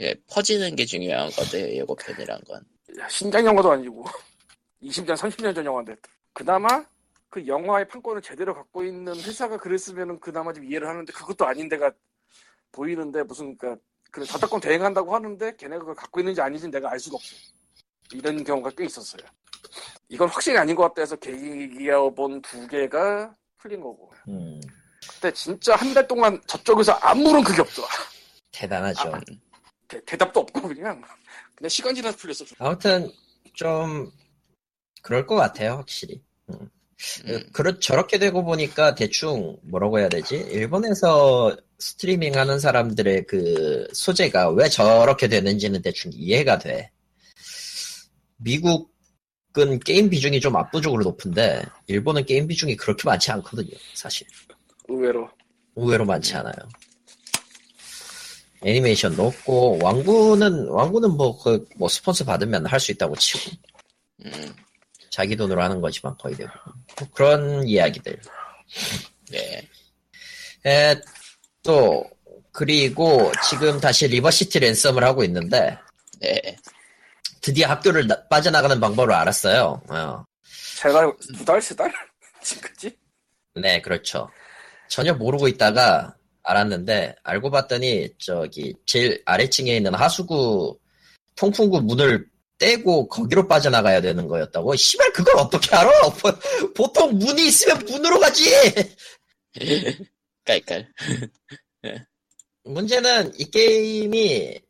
예, 퍼지는 게 중요한 거대 예고편이란 건. 야, 신작 영화도 아니고. 20년 30년 전 영화인데. 그나마 그 영화의 판권을 제대로 갖고 있는 회사가 그랬으면은 그나마 좀 이해를 하는데 그것도 아닌 데가 보이는데 무슨 그러니까 그 저작권 대행한다고 하는데 걔네가 그걸 갖고 있는지 아닌지 내가 알 수가 없어 이런 경우가 꽤 있었어요 이건 확실히 아닌 것 같다 해서 계기어본 두 개가 풀린 거고 음, 근데 진짜 한 달 동안 저쪽에서 아무런 그게 없어 대단하죠. 아, 대, 대답도 없고 그냥 그냥 시간 지나서 풀렸어 아무튼 좀 그럴 것 같아요, 확실히. 음, 그렇 저렇게 되고 보니까 대충 뭐라고 해야 되지? 일본에서 스트리밍 하는 사람들의 그 소재가 왜 저렇게 되는지는 대충 이해가 돼. 미국 은 게임 비중이 좀 압도적으로 높은데 일본은 게임 비중이 그렇게 많지 않거든요, 사실. 의외로 의외로 많지 않아요. 애니메이션도 없고 완구는 완구는 뭐 그 뭐 스폰서 받으면 할 수 있다고 치고 음, 자기 돈으로 하는 거지만 거의 대부분 뭐 그런 이야기들. 네. 에, 또 그리고 지금 다시 리버시티 랜섬을 하고 있는데 네. 드디어 학교를 나- 빠져나가는 방법을 알았어요. 어. 제가 두 달, 세 달? 지금까지? 네, 그렇죠. 전혀 모르고 있다가 알았는데 알고 봤더니 저기 제일 아래층에 있는 하수구 통풍구 문을 떼고 거기로 빠져나가야 되는 거였다고. 씨발 그걸 어떻게 알아? 보- 보통 문이 있으면 문으로 가지. 깔깔. 문제는 이 게임이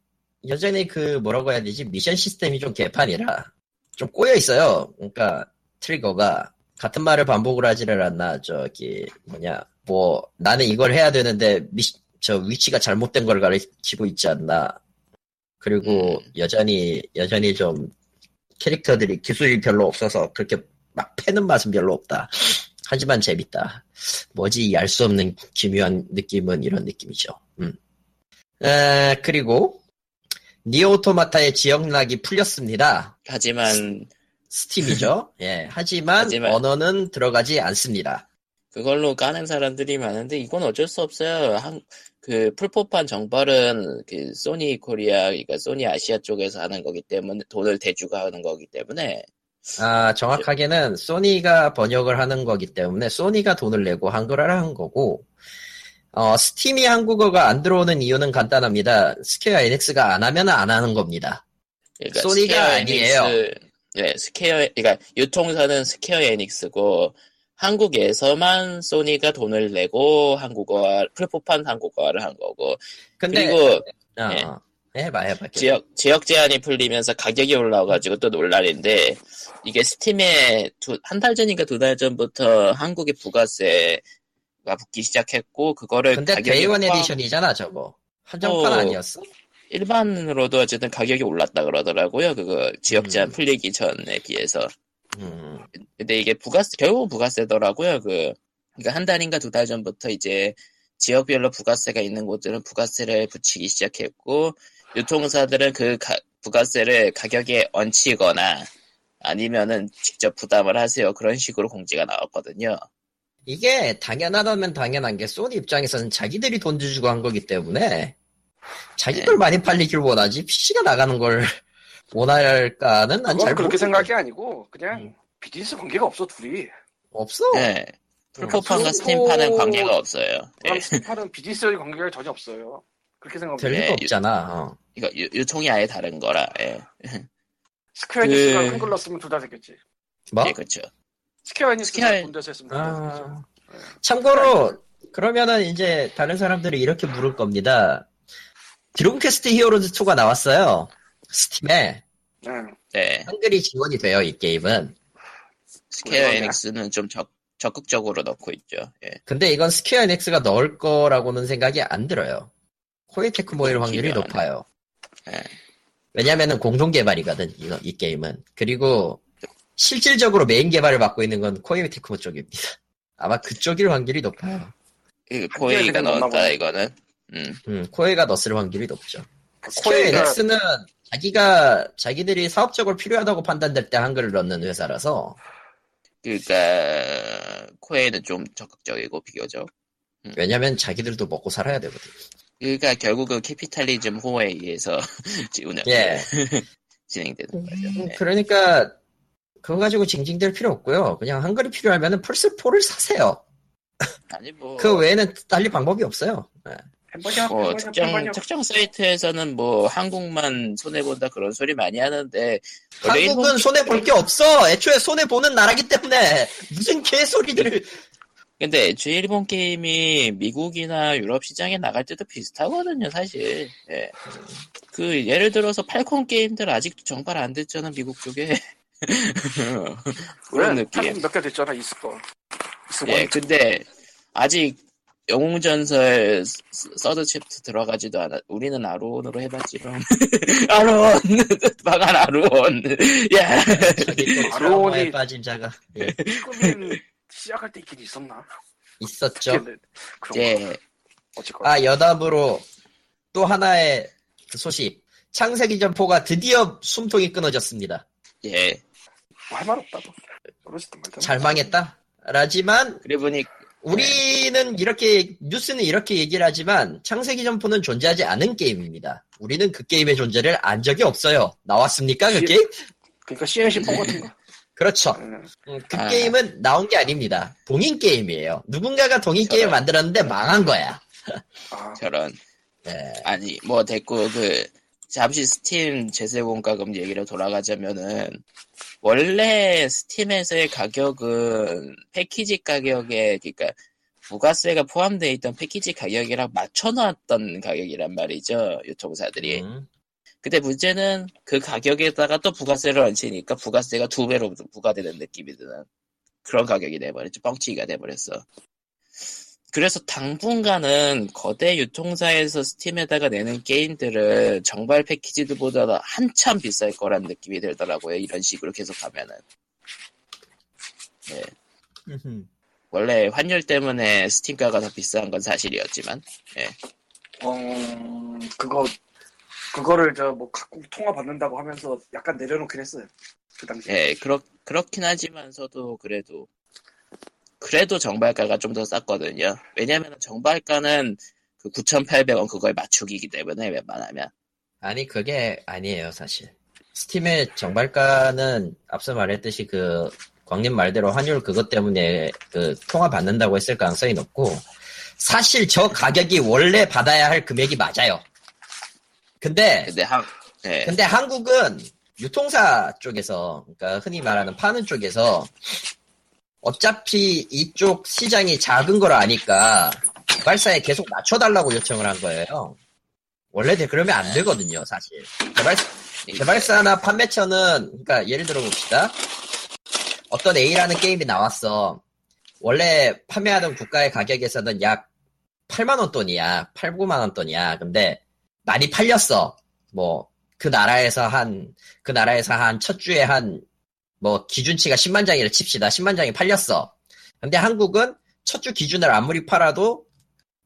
여전히 그 뭐라고 해야 되지 미션 시스템이 좀 개판이라 좀 꼬여 있어요. 그러니까 트리거가 같은 말을 반복을 하지를 않나 저기 뭐냐 뭐 나는 이걸 해야 되는데 미, 저 위치가 잘못된 걸 가리키고 있지 않나. 그리고 음. 여전히 여전히 좀 캐릭터들이 기술이 별로 없어서 그렇게 막 패는 맛은 별로 없다. 하지만 재밌다. 뭐지 알 수 없는 기묘한 느낌은 이런 느낌이죠. 음. 에, 그리고 니어 오토마타의 지역lock이 풀렸습니다. 하지만 스팀이죠. 예. 하지만, 하지만- 언어는 들어가지 않습니다. 그걸로 까는 사람들이 많은데 이건 어쩔 수 없어요. 한, 그 플포판 정발은 그 소니 코리아, 그러니까 소니 아시아 쪽에서 하는 거기 때문에 돈을 대주고 하는 거기 때문에 아, 정확하게는 소니가 번역을 하는 거기 때문에 소니가 돈을 내고 한글화를 한 거고, 어, 스팀이 한국어가 안 들어오는 이유는 간단합니다. 스퀘어 에닉스가 안 하면 안 하는 겁니다. 그러니까 소니가 스퀘어 아니에요. 네, 스퀘어, 그러니까 유통사는 스퀘어 에닉스고 한국에서만 소니가 돈을 내고 한국어 플포판 한국어를 한 거고 근데, 그리고 어, 해봐, 해봐. 지역 지역 제한이 풀리면서 가격이 올라와가지고 또 논란인데 이게 스팀에 한 달 전인가 두 달 전부터 한국의 부가세 가 붙기 시작했고 그거를 근데 Day One 확- edition이잖아, 저거. 한정판 어. 아니었어? 일반으로도 어쨌든 가격이 올랐다 그러더라고요. 그거 지역 제한 음. 풀리기 전에 비해서. 음, 근데 이게 부가세 결국은 부가세더라고요. 그 그러니까 한 달인가 두 달 전부터 이제 지역별로 부가세가 있는 곳들은 부가세를 붙이기 시작했고 유통사들은 그 가- 부가세를 가격에 얹히거나 아니면은 직접 부담을 하세요. 그런 식으로 공지가 나왔거든요. 이게 당연하다면 당연한 게 소니 입장에서는 자기들이 돈 주고 한 거기 때문에 자기들 네. 많이 팔리길 원하지 PC가 나가는 걸 원할까는 난 그건 잘 그렇게 게 아니고 그냥 음. 비즈니스 관계가 없어 둘이. 없어. 네. 플포판과 플포- 스팀판은 관계가 없어요. 예. 그럼 스팀판은 비즈니스적인 관계가 전혀 없어요. 그렇게 될 생각하면 네, 리가 없잖아. 어. 이거 유, 유통이 아예 다른 거라. 예. 스퀘어 에닉스가 그- 한글로 쓰면 둘다 됐겠지. 뭐? 예, 그렇죠. 스퀘어 에닉스가 스퀘어- 본데서 했으면 둘다 됐겠지. 아, 참고로 그러면은 이제 다른 사람들이 이렇게 물을 겁니다. 드래곤 퀘스트 히어로즈 2가 나왔어요. 스팀에 네. 네. 한글이 지원이 돼요. 이 게임은. 스퀘어. 에닉스는 좀 적, 적극적으로 넣고 있죠. 예. 근데 이건 스퀘어 에닉스가 넣을 거라고는 생각이 안 들어요. 코에이 테크모일 확률이. 높아요. 예. 왜냐면은 공동 개발이거든, 이거, 이 게임은. 그리고 실질적으로 메인 개발을 맡고 있는 건 코에이 테크모 쪽입니다. 아마 그쪽일 확률이 높아요. 그 코에이가 넣었다. 이거는. 음. 음, 코에이가 넣었을 확률이 높죠. 스퀘어 에닉스는 자기가 자기들이 사업적으로 필요하다고 판단될 때 한글을 넣는 회사라서 그러니까 코에이는 좀 적극적이고 비교적. 왜냐면 자기들도 먹고 살아야 되거든. 그러니까 결국은 capitalism ho에 의해서 운영 예. 진행되는 거죠. 음, 예. 그러니까 그거 가지고 징징댈 필요 없고요. 그냥 한글이 필요하면은 플스4를 사세요. 아니 뭐, 그 외에는 달리 방법이 없어요. 네. 햄버거 뭐 햄버거 특정 햄버거 특정 사이트에서는 뭐 한국만 손해 본다 그런 소리 많이 하는데 한국은 일본 손해 볼 게 없어. 애초에 손해 보는 나라기 때문에 무슨 개소리들을. 근데 애초에 일본 게임이 미국이나 유럽 시장에 나갈 때도 비슷하거든요, 사실. 예. 그, 예를 들어서 팔콘 게임들 아직도 정발 안 됐잖아, 미국 쪽에. 그런 느낌. 몇개 됐잖아 있을 거. 있을 예, 거. 근데, 아직, 영웅전설 스- 서드 챕터 들어가지도 않아. 우리는 아로온으로 해봤지만. 아로온! 방안 아로온! 야! 드라마에 빠진 자가 예, 시작할 때 있긴 있었나? 있었죠. 이제, 어쨌거나 아 여담으로 또 하나의 그 소식. 창세기 점포가 드디어 숨통이 끊어졌습니다. 예. 뭐할말 없다고. 그러지도 말든. 잘 망했다. 라지만 그래 보니, 우리는 이렇게 뉴스는 이렇게 얘기를 하지만 창세기 점포는 존재하지 않은 게임입니다. 우리는 그 게임의 존재를 안 적이 없어요. 나왔습니까 그 시- 게임? 그러니까 CNC 폰 같은 거. 그렇죠. 음, 음, 그 아. 게임은 나온 게 아닙니다. 동인 게임이에요. 누군가가 동인 저런. 게임을 만들었는데 망한 거야. 아, 저런. 예. 아니 뭐 됐고 그 잠시 스팀 제세 공과금 얘기로 돌아가자면은 원래 스팀에서의 가격은 패키지 가격에 그러니까 부가세가 포함되어 있던 패키지 가격이랑 맞춰놨던 가격이란 말이죠 유통사들이. 음, 근데 문제는 그 가격에다가 또 부가세를 얹히니까 부가세가 두 배로 부과되는 느낌이 드는 그런 가격이 돼버렸죠. 뻥치기가 돼버렸어 그래서 당분간은 거대 유통사에서 스팀에다가 내는 게임들은 정발 패키지들보다 한참 비쌀 거란 느낌이 들더라고요. 이런 식으로 계속 가면은. 네. 원래 환율 때문에 스팀가가 더 비싼 건 사실이었지만, 어, 그거 그거를 저 뭐 각국 통화 받는다고 하면서 약간 내려놓긴 했어요. 그 당시에. 예, 그렇, 그렇긴 하지만서도 그래도, 그래도 정발가가 좀 더 쌌거든요. 왜냐면 정발가는 그 9,800원 그거에 맞추기이기 때문에 웬만하면. 아니 그게 아니에요 사실. 스팀의 정발가는 앞서 말했듯이 그 광님 말대로 환율 그것 때문에 그 통화 받는다고 했을 가능성이 높고 사실 저 가격이 원래 받아야 할 금액이 맞아요. 근데 근데 한, 예. 근데 한국은 유통사 쪽에서, 그러니까 흔히 말하는 파는 쪽에서 어차피 이쪽 시장이 작은 걸 아니까 개발사에 계속 낮춰달라고 요청을 한 거예요. 원래 그러면 안 되거든요, 사실. 개발, 개발사나 판매처는, 그러니까 예를 들어 봅시다. 어떤 A라는 게임이 나왔어. 원래 판매하던 국가의 가격에서는 약 8만원 돈이야. 8, 9만원 돈이야. 근데 많이 팔렸어. 뭐, 그 나라에서 한, 그 나라에서 한 첫 주에 한, 뭐, 기준치가 10만 장이라 칩시다. 10만 장이 팔렸어. 근데 한국은 첫 주 기준을 아무리 팔아도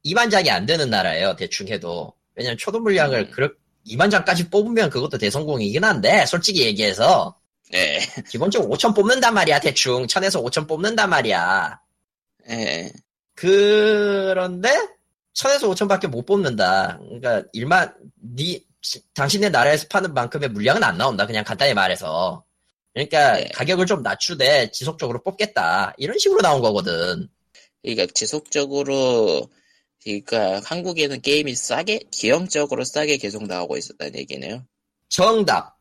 2만 장이 안 되는 나라예요. 대충 해도. 왜냐면 초도 물량을 음. 그렇, 2만 장까지 뽑으면 그것도 대성공이긴 한데, 솔직히 얘기해서. 예. 기본적으로 5천 뽑는단 말이야, 대충. 1000에서 5천 뽑는단 말이야. 예. 그런데, 1000에서 5천밖에 못 뽑는다. 그러니까, 일만, 니, 시- 당신네 나라에서 파는 만큼의 물량은 안 나온다. 그냥 간단히 말해서. 그러니까 네. 가격을 좀 낮추되 지속적으로 뽑겠다. 이런 식으로 나온 거거든. 그러니까 지속적으로 그러니까 한국에는 게임이 싸게 기형적으로 싸게 계속 나오고 있었다는 얘기네요. 정답.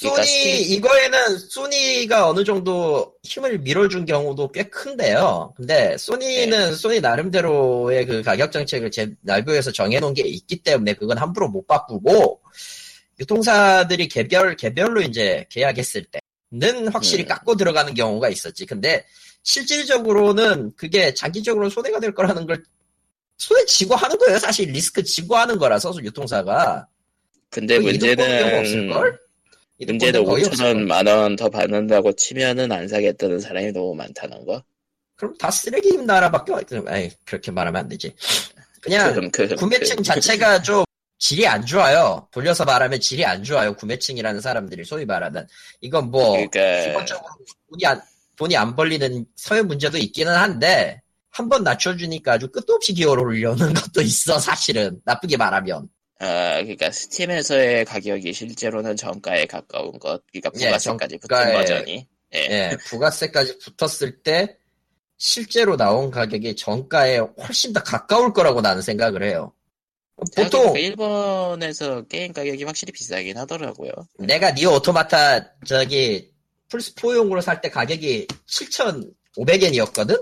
그러니까 소니 스팀- 이거에는 소니가 어느 정도 힘을 밀어준 경우도 꽤 큰데요. 근데 네. 소니는 소니 나름대로의 그 가격 정책을 제 내부에서 정해놓은 게 있기 때문에 그건 함부로 못 바꾸고 유통사들이 개별 개별로 이제 계약했을 때 는 확실히 음. 깎고 들어가는 경우가 있었지. 근데 실질적으로는 그게 장기적으로 손해가 될 거라는 걸 손에 쥐고 하는 거예요. 사실 리스크 쥐고 하는 거라서 유통사가. 근데 문제는 문제는 보는 거의 5천 없을걸? 원, 만원 더 받는다고 치면은 안 사겠다는 사람이 너무 많다는 거. 그럼 다 쓰레기 나라밖에 없, 아이, 그렇게 말하면 안 되지. 그냥 그, 그, 구매층 그, 자체가 좀 질이 안 좋아요. 돌려서 말하면 질이 안 좋아요. 구매층이라는 사람들이 소위 말하는. 이건 뭐, 그러니까 기본적으로 돈이 안, 돈이 안 벌리는 사회 문제도 있기는 한데, 한 번 낮춰주니까 아주 끝도 없이 기어를 올려오는 것도 있어, 사실은. 나쁘게 말하면. 아, 그러니까 스팀에서의 가격이 실제로는 정가에 가까운 것, 그러니까 예, 부가세까지 붙은 정가에- 버전이. 예. 예, 부가세까지 붙었을 때, 실제로 나온 가격이 정가에 훨씬 더 가까울 거라고 나는 생각을 해요. 보통, 보통 일본에서 게임 가격이 확실히 비싸긴 하더라고요. 내가 니어 오토마타 저기 플스4용으로 살 때 가격이 7,500엔이었거든?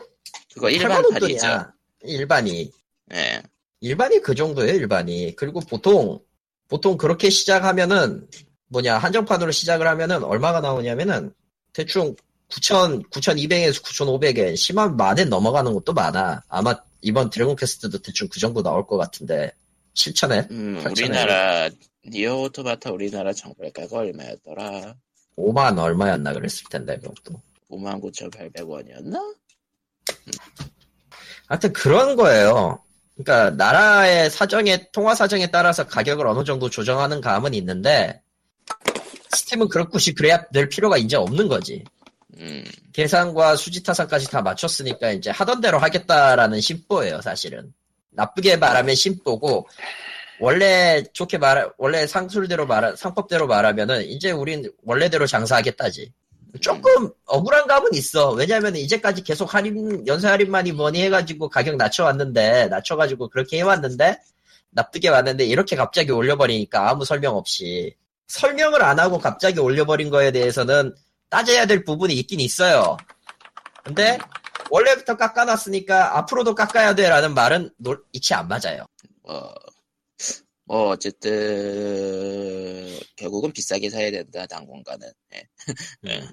그거 8만 일반판이죠. 일반이. 예. 일반이 그 정도예요, 일반이. 그리고 보통, 보통 그렇게 시작하면은, 뭐냐, 한정판으로 시작을 하면은 얼마가 나오냐면은, 대충 9,000, 9,200에서 9,500엔, 심하면 만엔 넘어가는 것도 많아. 아마 이번 드래곤 퀘스트도 대충 그 정도 나올 것 같은데, 7,000엔? 음, 8,000엔. 우리나라 니오 오토마타 우리나라 정발가가 얼마였더라? 5만 얼마였나 그랬을 텐데, 그것도. 59,800원이었나? 하여튼 그런 거예요. 그러니까 나라의 사정에 통화 사정에 따라서 가격을 어느 정도 조정하는 감은 있는데 스팀은 그렇고시 그래야 될 필요가 이제 없는 거지. 음, 계산과 수지 타산까지 다 맞췄으니까 이제 하던 대로 하겠다라는 심보예요, 사실은. 나쁘게 말하면 심보고 원래 좋게 말 원래 상술대로 말 상법대로 말하면은 이제 우린 원래대로 장사하겠다지. 조금 억울한 감은 있어. 왜냐면 이제까지 계속 할인 연쇄 할인만이 뭐니 해가지고 가격 낮춰왔는데 낮춰가지고 그렇게 해왔는데 나쁘게 왔는데 이렇게 갑자기 올려버리니까 아무 설명 없이 설명을 안 하고 갑자기 올려버린 거에 대해서는 따져야 될 부분이 있긴 있어요. 근데 원래부터 깎아놨으니까 앞으로도 깎아야 돼라는 말은 놀- 이치 안 맞아요. 뭐, 뭐, 어쨌든, 결국은 비싸게 사야 된다, 당분간은. 예. 네. 음.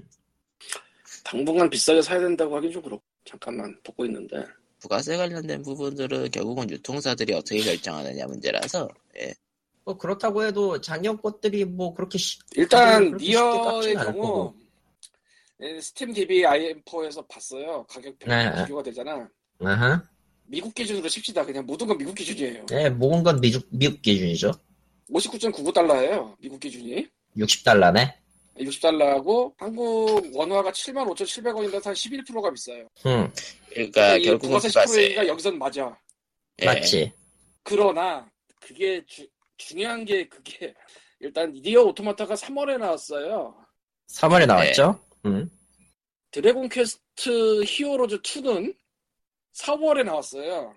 당분간 비싸게 사야 된다고 하긴 좀 그렇고 잠깐만 보고 있는데 부가세 관련된 부분들은 결국은 유통사들이 어떻게 결정하느냐 문제라서, 예. 뭐 그렇다고 해도 작년 것들이 뭐 그렇게 쉬- 일단 니어의 경우 예, 스팀 DB info에서 봤어요 가격 네. 비교가 되잖아 아하. 미국 기준으로 칩시다 그냥 모든 건 미국 기준이에요 네, 모든 건 미국, 미국 기준이죠. 59.99달러예요 미국 기준이 60달러네. 60달러하고 한국 원화가 75,700원인데 한 11%가 비싸요 응, 그러니까 이 결국은 부가세 부가세. 10%가 여기선 맞아 예. 맞지. 그러나 그게 주- 중요한 게 그게 일단 니어 오토마타가 3월에 나왔어요 3월에 나왔죠? 응. 드래곤 퀘스트 히어로즈 2는 4월에 나왔어요.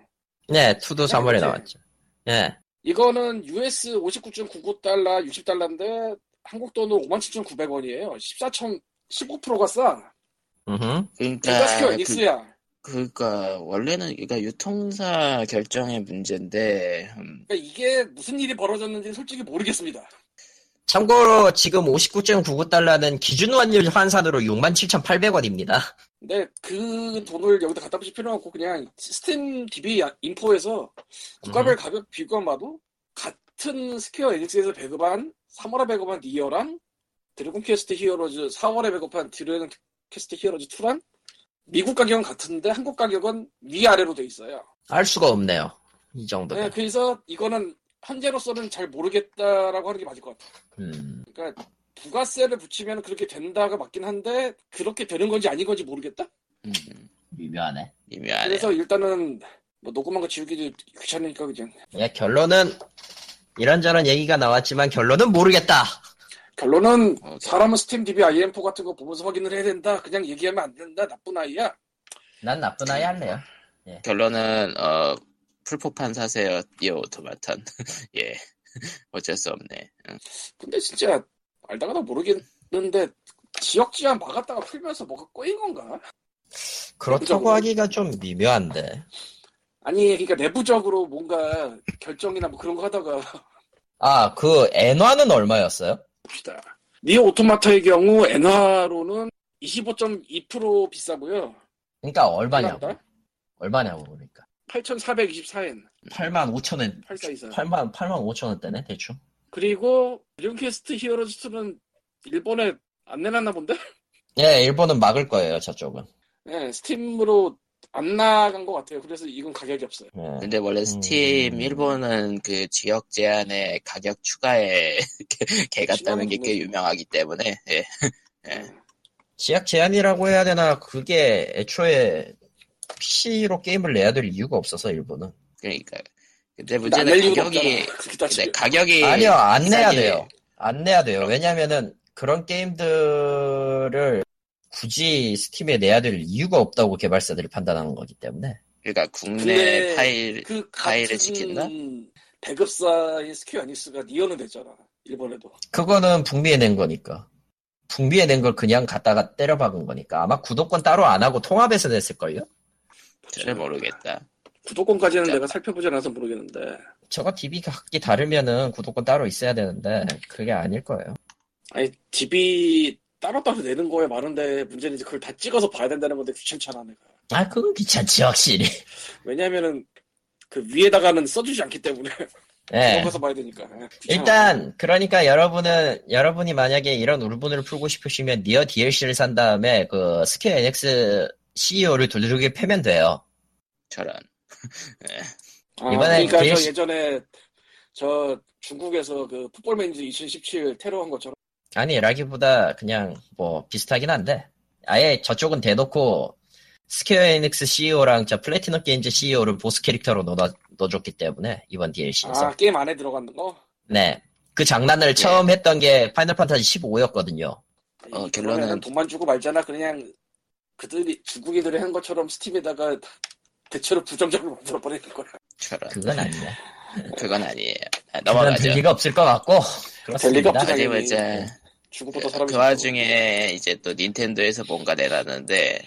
네, two도 3월에 그치? 나왔죠. 네. 이거는 US 59.99달러, 60달러인데 한국 돈으로 57,900원이에요. 14천 19%가 싸. 음흠. 그러니까 스퀘어 그러니까, 그. 그러니까, 원래는, 그러니까 유통사 결정의 문제인데, 음, 그러니까 이게 무슨 일이 벌어졌는지 솔직히 모르겠습니다. 참고로 지금 59.99달러는 기준 환율 환산으로 67,800원입니다. 근데 그 돈을 여기다 갖다 붙일 필요는 없고 그냥 스팀 DB info에서 국가별 가격 비교만 봐도 같은 스퀘어 에닉스에서 배급한 3월에 배급한 니어랑 드래곤 퀘스트 히어로즈 4월에 배급한 드래곤 퀘스트 히어로즈 2랑 미국 가격은 같은데 한국 가격은 위아래로 돼 있어요. 알 수가 없네요. 이 정도면. 네, 그래서 이거는 현재로서는 잘 모르겠다라고 하는 게 맞을 것 같아요. 음. 그러니까 부가세를 붙이면 그렇게 된다가 맞긴 한데 그렇게 되는 건지 아닌 건지 모르겠다. 음, 미묘하네. 미묘하네요. 그래서 일단은 뭐 녹음한 거 지우기도 귀찮으니까 그냥 예, 결론은 이런저런 얘기가 나왔지만 결론은 모르겠다. 결론은 어, 사람은 스팀 DB IM4 같은 거 보면서 확인을 해야 된다. 그냥 얘기하면 안 된다. 나쁜 아이야. 난 나쁜 아이 할래요. 결론은 어 풀포판 사세요 이 오토마탄 예 어쩔 수 없네 응. 근데 진짜 알다가도 모르겠는데 지역 제한 막았다가 풀면서 뭐가 꼬인 건가? 그렇다고 내부적으로? 하기가 좀 미묘한데. 아니 그러니까 내부적으로 뭔가 결정이나 뭐 그런 거 하다가 아, 그 엔화는 얼마였어요? 봅시다. 니어 오토마타의 경우 엔화로는 25.2% 비싸고요. 그러니까 얼마냐고. 얼마냐고 그러니까. 8,424엔 8만 5천 원. 844. 8만 8만 5천 원대네 대충. 그리고 드래곤 퀘스트 히어로즈 2는 일본에 안 내놨나 본데? 예, 일본은 막을 거예요 저쪽은. 네, 스팀으로 안 나간 것 같아요. 그래서 이건 가격이 없어요. 예. 근데 원래 스팀 음. 일본은 그 지역 제한에 가격 추가에 개 같다는 게 꽤 유명하기 때문에 예. 지역 제한이라고 해야 되나 그게 애초에 PC로 게임을 내야 될 이유가 없어서 일본은. 그러니까 근데 문제는 가격이. 근데 가격이 아니요 안 내야 비싸게- 돼요. 안 내야 돼요. 왜냐면은 그런 게임들을 굳이 스팀에 내야 될 이유가 없다고 개발사들이 판단하는 거기 때문에. 그러니까 국내 파일 그 파일을 지킨다? 배급사인 스퀘어 에닉스가 니어는 됐잖아. 일본에도. 그거는 북미에 낸 거니까. 북미에 낸 걸 그냥 갖다가 때려박은 거니까. 아마 구독권 따로 안 하고 통합해서 냈을 걸요? 잘 모르겠다. 구독권까지는 진짜. 내가 살펴보지 않아서 모르겠는데. 저거 DB 각기 다르면은 구독권 따로 있어야 되는데, 그게 아닐 거예요. 아니 DB 따로 따로 내는 거에 많은데 문제는 이제 그걸 다 찍어서 봐야 된다는 건데 귀찮잖아 내가. 아, 그건 귀찮지, 확실히. 왜냐면은 그 위에다가는 써주지 않기 때문에 예. 들어가서 봐야 되니까. 예, 귀찮아. 일단, 그러니까 여러분은, 여러분이 만약에 이런 울분을 풀고 싶으시면 니어 DLC를 산 다음에 그 스퀘어 에닉스 CEO를 두들겨 패면 돼요. 저런. 아, 이번에 그러니까 DLC 저 예전에 저 중국에서 그 풋볼 매니저 2017 테러한 것처럼 아니, 라기보다 그냥 뭐 비슷하긴 한데, 아예 저쪽은 대놓고 Square Enix CEO랑 저 Platinum Games CEO를 보스 캐릭터로 넣어, 넣어줬기 때문에, 이번 DLC에서. 아 게임 안에 들어가는 거. 네. 그 장난을 처음 했던 게 Final Fantasy 15였거든요. 어, 이- 결론은- 돈만 주고 말잖아. 그냥 그들이 중국인들이 한 것처럼 Steam에다가 대체로 부정적으로 만들어 버리는 거야. 저런. 그건 아니야. 그건 아니에요. 아, 그건 넘어가죠. 될 리가 없을 것 같고. 될 리가 그렇습니다. 없지, 아니 당연히. 이제 중국부터 그, 사람이 그 와중에 이제 또 닌텐도에서 뭔가 내놨는데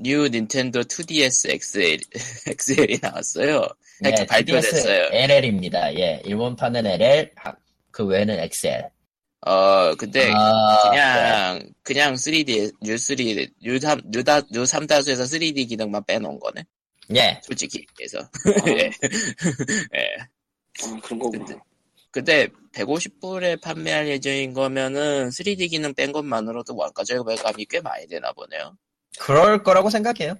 New 닌텐도 2DS XL, XL이 나왔어요. 네, 발표됐어요. LL입니다. 예. 일본판은 LL, 아, 그 외에는 XL. 어 근데 아, 그냥 그냥 3D New 3 New 3 New 다 New 3다수에서 3D 기능만 빼놓은 거네. 예. 솔직히 그래서 아, 예. 예. 아, 그런 거구나. 근데- 근데 150불에 판매할 예정인 거면은 3D 기능 뺀 것만으로도 원가 절감이 꽤 많이 되나 보네요. 그럴 거라고 생각해요.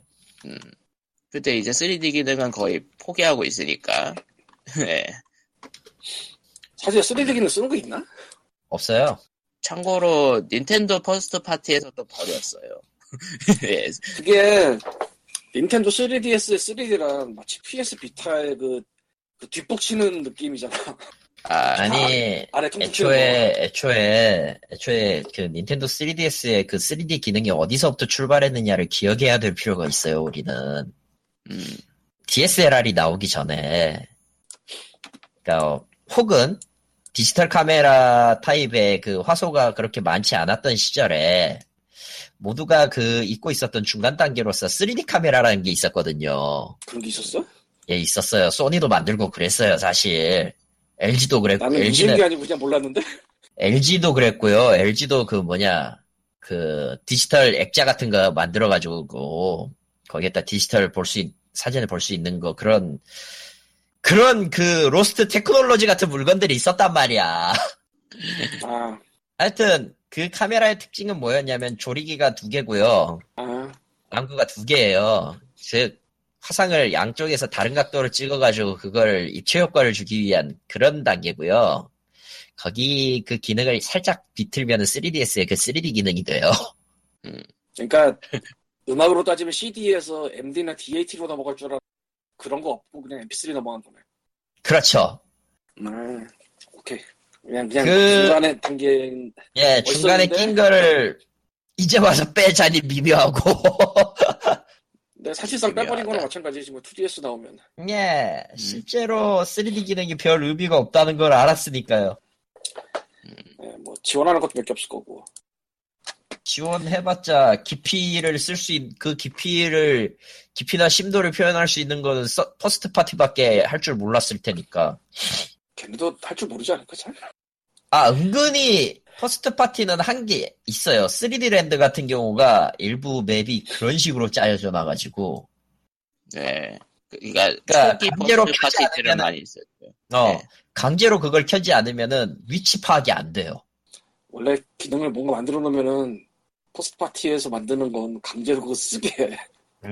음. 근데 이제 3D 기능은 거의 포기하고 있으니까. 예. 사실 3D 기능 쓰는 거 있나? 없어요. 참고로 닌텐도 first party에서도 버렸어요. 예. 그게 닌텐도 3DS의 3D랑 마치 PS 비타의 그, 그 뒷북 치는 느낌이잖아. 아, 치는 거. 애초에, 애초에, 애초에 그 닌텐도 3DS의 그 3D 기능이 어디서부터 출발했느냐를 기억해야 될 필요가 있어요, 우리는. 음, DSLR이 나오기 전에, 그니까, 혹은 디지털 카메라 타입의 그 화소가 그렇게 많지 않았던 시절에, 모두가 그 잊고 있었던 중간 단계로서 3D 카메라라는 게 있었거든요. 그런 게 있었어? 예, 있었어요. 소니도 만들고 그랬어요, 사실. LG도 그랬고, 나는 LG는 게 아니고 그냥 몰랐는데? LG도 그랬고요. LG도 그 뭐냐 그 디지털 액자 같은 거 만들어 가지고 거기에다 디지털 볼 수 사진을 볼 수 있는 거 그런 그런 그 lost technology 같은 물건들이 있었단 말이야. 아, 하여튼 그 카메라의 특징은 뭐였냐면 조리기가 두 개고요. 아, 망구가 두 개예요. 즉 화상을 양쪽에서 다른 각도로 찍어가지고 그걸 입체 효과를 주기 위한 그런 단계고요. 거기 그 기능을 살짝 비틀면 3DS의 그 3D 기능이 돼요. 그러니까 음악으로 따지면 CD에서 MD나 DAT로 넘어갈 줄 알아. 그런 거 없고 그냥 MP3 넘어간 거네. 그렇죠. 아, 오케이. 그냥 그냥 그- 중간에 단계 예, 중간에 멋있었는데? 낀 거를 이제 와서 빼자니 미묘하고. 근데 사실상 빼버린 미묘하다. 마찬가지지 뭐 2DS 나오면 예, 실제로 3D 기능이 별 의미가 없다는 걸 알았으니까요. 예, 뭐 지원하는 것도 몇 개 없을 거고 지원해봤자 깊이를 쓸 수 있, 그 깊이를, 깊이나 심도를 표현할 수 있는 거는 서- first party밖에 할 줄 몰랐을 테니까. 걔네도 할 줄 모르지 않을까 잘? 아, 은근히 first party는 한 게 있어요. 3D Land 같은 경우가 일부 map이 그런 식으로 짜여져 나가지고, 네. 그러니까 그러니까 강제로 켜지 파티들은 않으면은- 많이 있었죠. 어, 네. 강제로 그걸 켜지 않으면은 위치 파악이 안 돼요. 원래 기능을 뭔가 만들어 놓으면은 first party에서 만드는 건 강제로 그거 쓰게 해.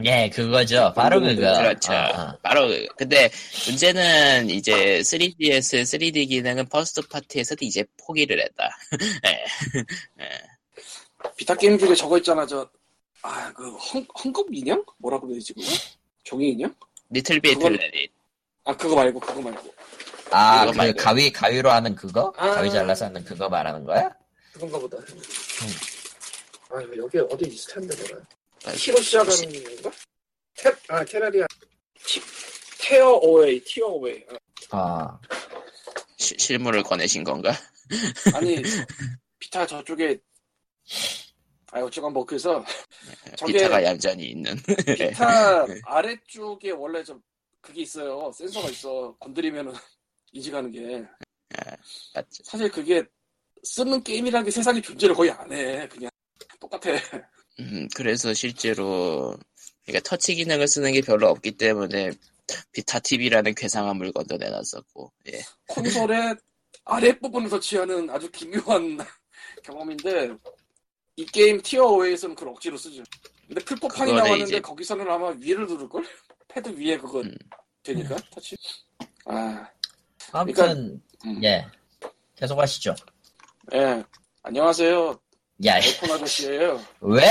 예, 그거죠. 바로 그거. 그렇죠. 어, 어. 바로 그- 근데 문제는 이제 3DS 3D 기능은 first party에서도 이제 포기를 했다. 예. Vita 게임 중에 저거 있잖아 저 아그 헝겊 인형? 뭐라 그러지 그거? 종이 인형? LittleBigPlanet. 아 그거 말고 그거 말고 아, 그거 그 말고. 가위, 가위로 하는 그거? 아. 가위 잘라서 하는 그거 말하는 거야? 그건가 보다. 아 여기 어디 있을 텐데 내가. 아, T로 시작하는 건가? 테, 아 테라리아 티, 테어 어웨이 티어 어웨이 아, 아, 시- 실물을 꺼내신 건가? 아니 비타 저쪽에 아 어쨌건 뭐 그래서 저게 기타가 얌전히 있는. 비타 아래쪽에 원래 좀 그게 있어요 센서가 있어 건드리면은 인식하는 게 맞죠. 사실 그게 쓰는 게임이라는 게 세상에 존재를 거의 안 해 그냥 똑같아 음, 그래서 실제로 그러니까 터치 기능을 쓰는 게 별로 없기 때문에 Vita TV라는 괴상한 물건도 내놨었고. 예. 콘솔의 아랫부분을 터치하는 아주 기묘한 경험인데 이 게임 Tearaway에서는 그걸 억지로 쓰죠 근데 플포판이 나왔는데 이제- 거기서는 아마 위를 누를걸? 패드 위에 그거 음. 되니까 터치 아 아무튼, 음. 예. 계속 하시죠. 예. 안녕하세요 야, 아이폰 아저씨예요 왜?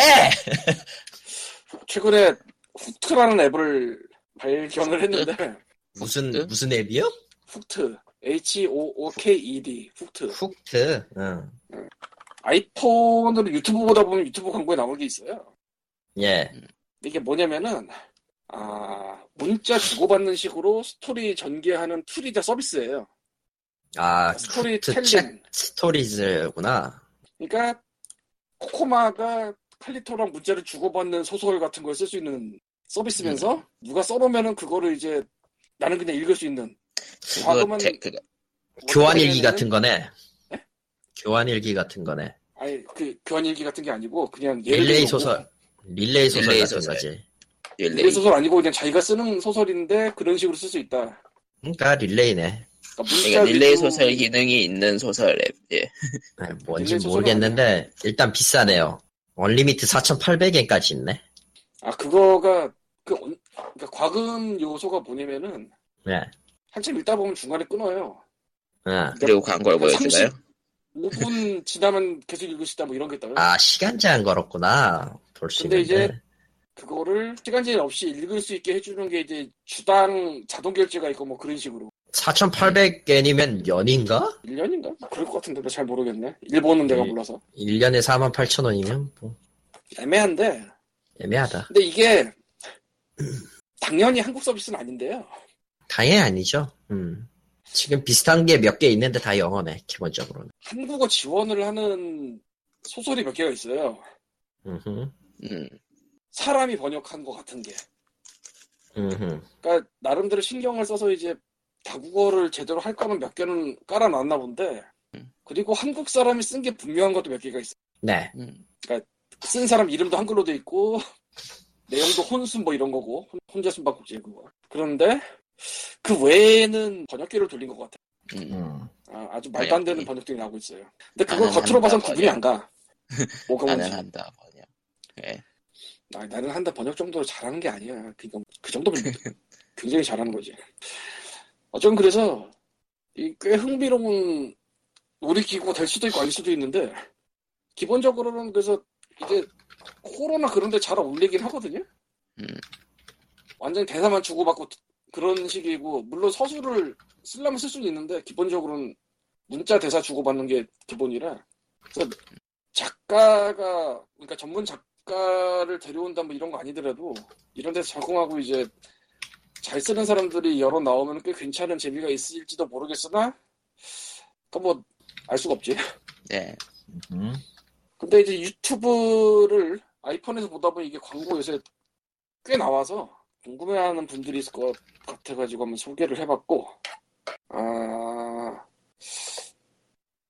최근에 후트라는 앱을 발견을 했는데 무슨? 무슨 앱이요? 후트 H-O-O-K-E-D 후트 훅트. 응. 아이폰으로 유튜브 보다 보면 유튜브 광고에 나올 게 있어요 예. 이게 뭐냐면은 아 문자 주고받는 식으로 스토리 전개하는 tool이자 서비스예요 아, 스토리 텔링. Chat Stories구나. 그러니까 코코마가 칼리토랑 문자를 주고받는 소설 같은 걸 쓸 수 있는 서비스면서 누가 써놓으면은 그거를 이제 나는 그냥 읽을 수 있는 과금은 테, 그거 교환일기 같은 거네. 네? 교환일기 같은 거네. 아니 그 교환일기 같은 게 아니고 그냥 릴레이 소설. 릴레이 소설 릴레이 같은 소설. 거지. 릴레이 소설 아니고 그냥 자기가 쓰는 소설인데 그런 식으로 쓸 수 있다. 그러니까 릴레이네. 그러니까 릴레이 위주- 소설 기능이 있는 소설 앱. 예. 아, 뭔지 모르겠는데 일단 비싸네요. unlimit 4,800엔까지 있네. 아 그거가 그 un- 그러니까 과금 요소가 뭐냐면은 네. 한참 읽다 보면 중간에 끊어요. 아, 그리고 광고를 보여주나요? 5분 지나면 계속 읽을 수 있다 뭐 이런 게 있다고요. 아 시간 제한 걸었구나. 볼수 근데 있는데. 이제 그거를 시간 제한 없이 읽을 수 있게 해주는 게 이제 주당 자동 결제가 있고 뭐 그런 식으로 4,800엔이면 연인가? 1년인가? 그럴 것 같은데 나 잘 모르겠네. 일본은 내가 일- 몰라서 1년에 48,000원이면 뭐 애매한데 애매하다. 근데 이게 당연히 한국 서비스는 아닌데요. 당연히 아니죠. 음. 지금 비슷한 게 몇 개 있는데 다 영어네, 기본적으로는. 한국어 지원을 하는 소설이 몇 개가 있어요. 음. 사람이 번역한 것 같은 게. 그러니까 나름대로 신경을 써서 이제 다국어를 제대로 할 거는 몇 개는 깔아놨나 본데. 음. 그리고 한국 사람이 쓴 게 분명한 것도 몇 개가 있어. 네. 음. 쓴 사람 이름도 한글로 돼 있고 내용도 혼순 뭐 이런 거고 혼- 혼자 숨바꼭질 그거. 그런데 그 외에는 번역기를 돌린 것 같아. 음. 음. 아, 주 말도 안 되는 번역기. 번역들이 나오고 있어요. 근데 나는 겉으로 봐선 구분이 안 가. 뭐가 나는. 한다. 번역. 예. 아, 나는 한다 번역 정도로 잘하는 게 아니야. 그그 정도면 굉장히 잘하는 거지. 어쩌면 그래서 이꽤 흥미로운 놀이기구가 될 수도 있고 아닐 수도 있는데 기본적으로는 그래서 이게 코로나 그런데 잘 어울리긴 하거든요. 음. 완전 히 대사만 주고받고 그런 식이고 물론 서술을 쓰려면 쓸 수는 있는데 기본적으로는 문자 대사 주고받는 게 기본이라 그래서 작가가 그러니까 전문 작가를 데려온다 뭐 이런 거 아니더라도 이런 데서 작용하고 이제 잘 쓰는 사람들이 여러 나오면 꽤 괜찮은 재미가 있을지도 모르겠으나 그뭐알 수가 없지. 네. 음. 근데 이제 유튜브를 아이폰에서 보다 보니 이게 광고 요새 꽤 나와서 궁금해하는 분들이 있을 것 같아가지고 한번 소개를 해봤고 아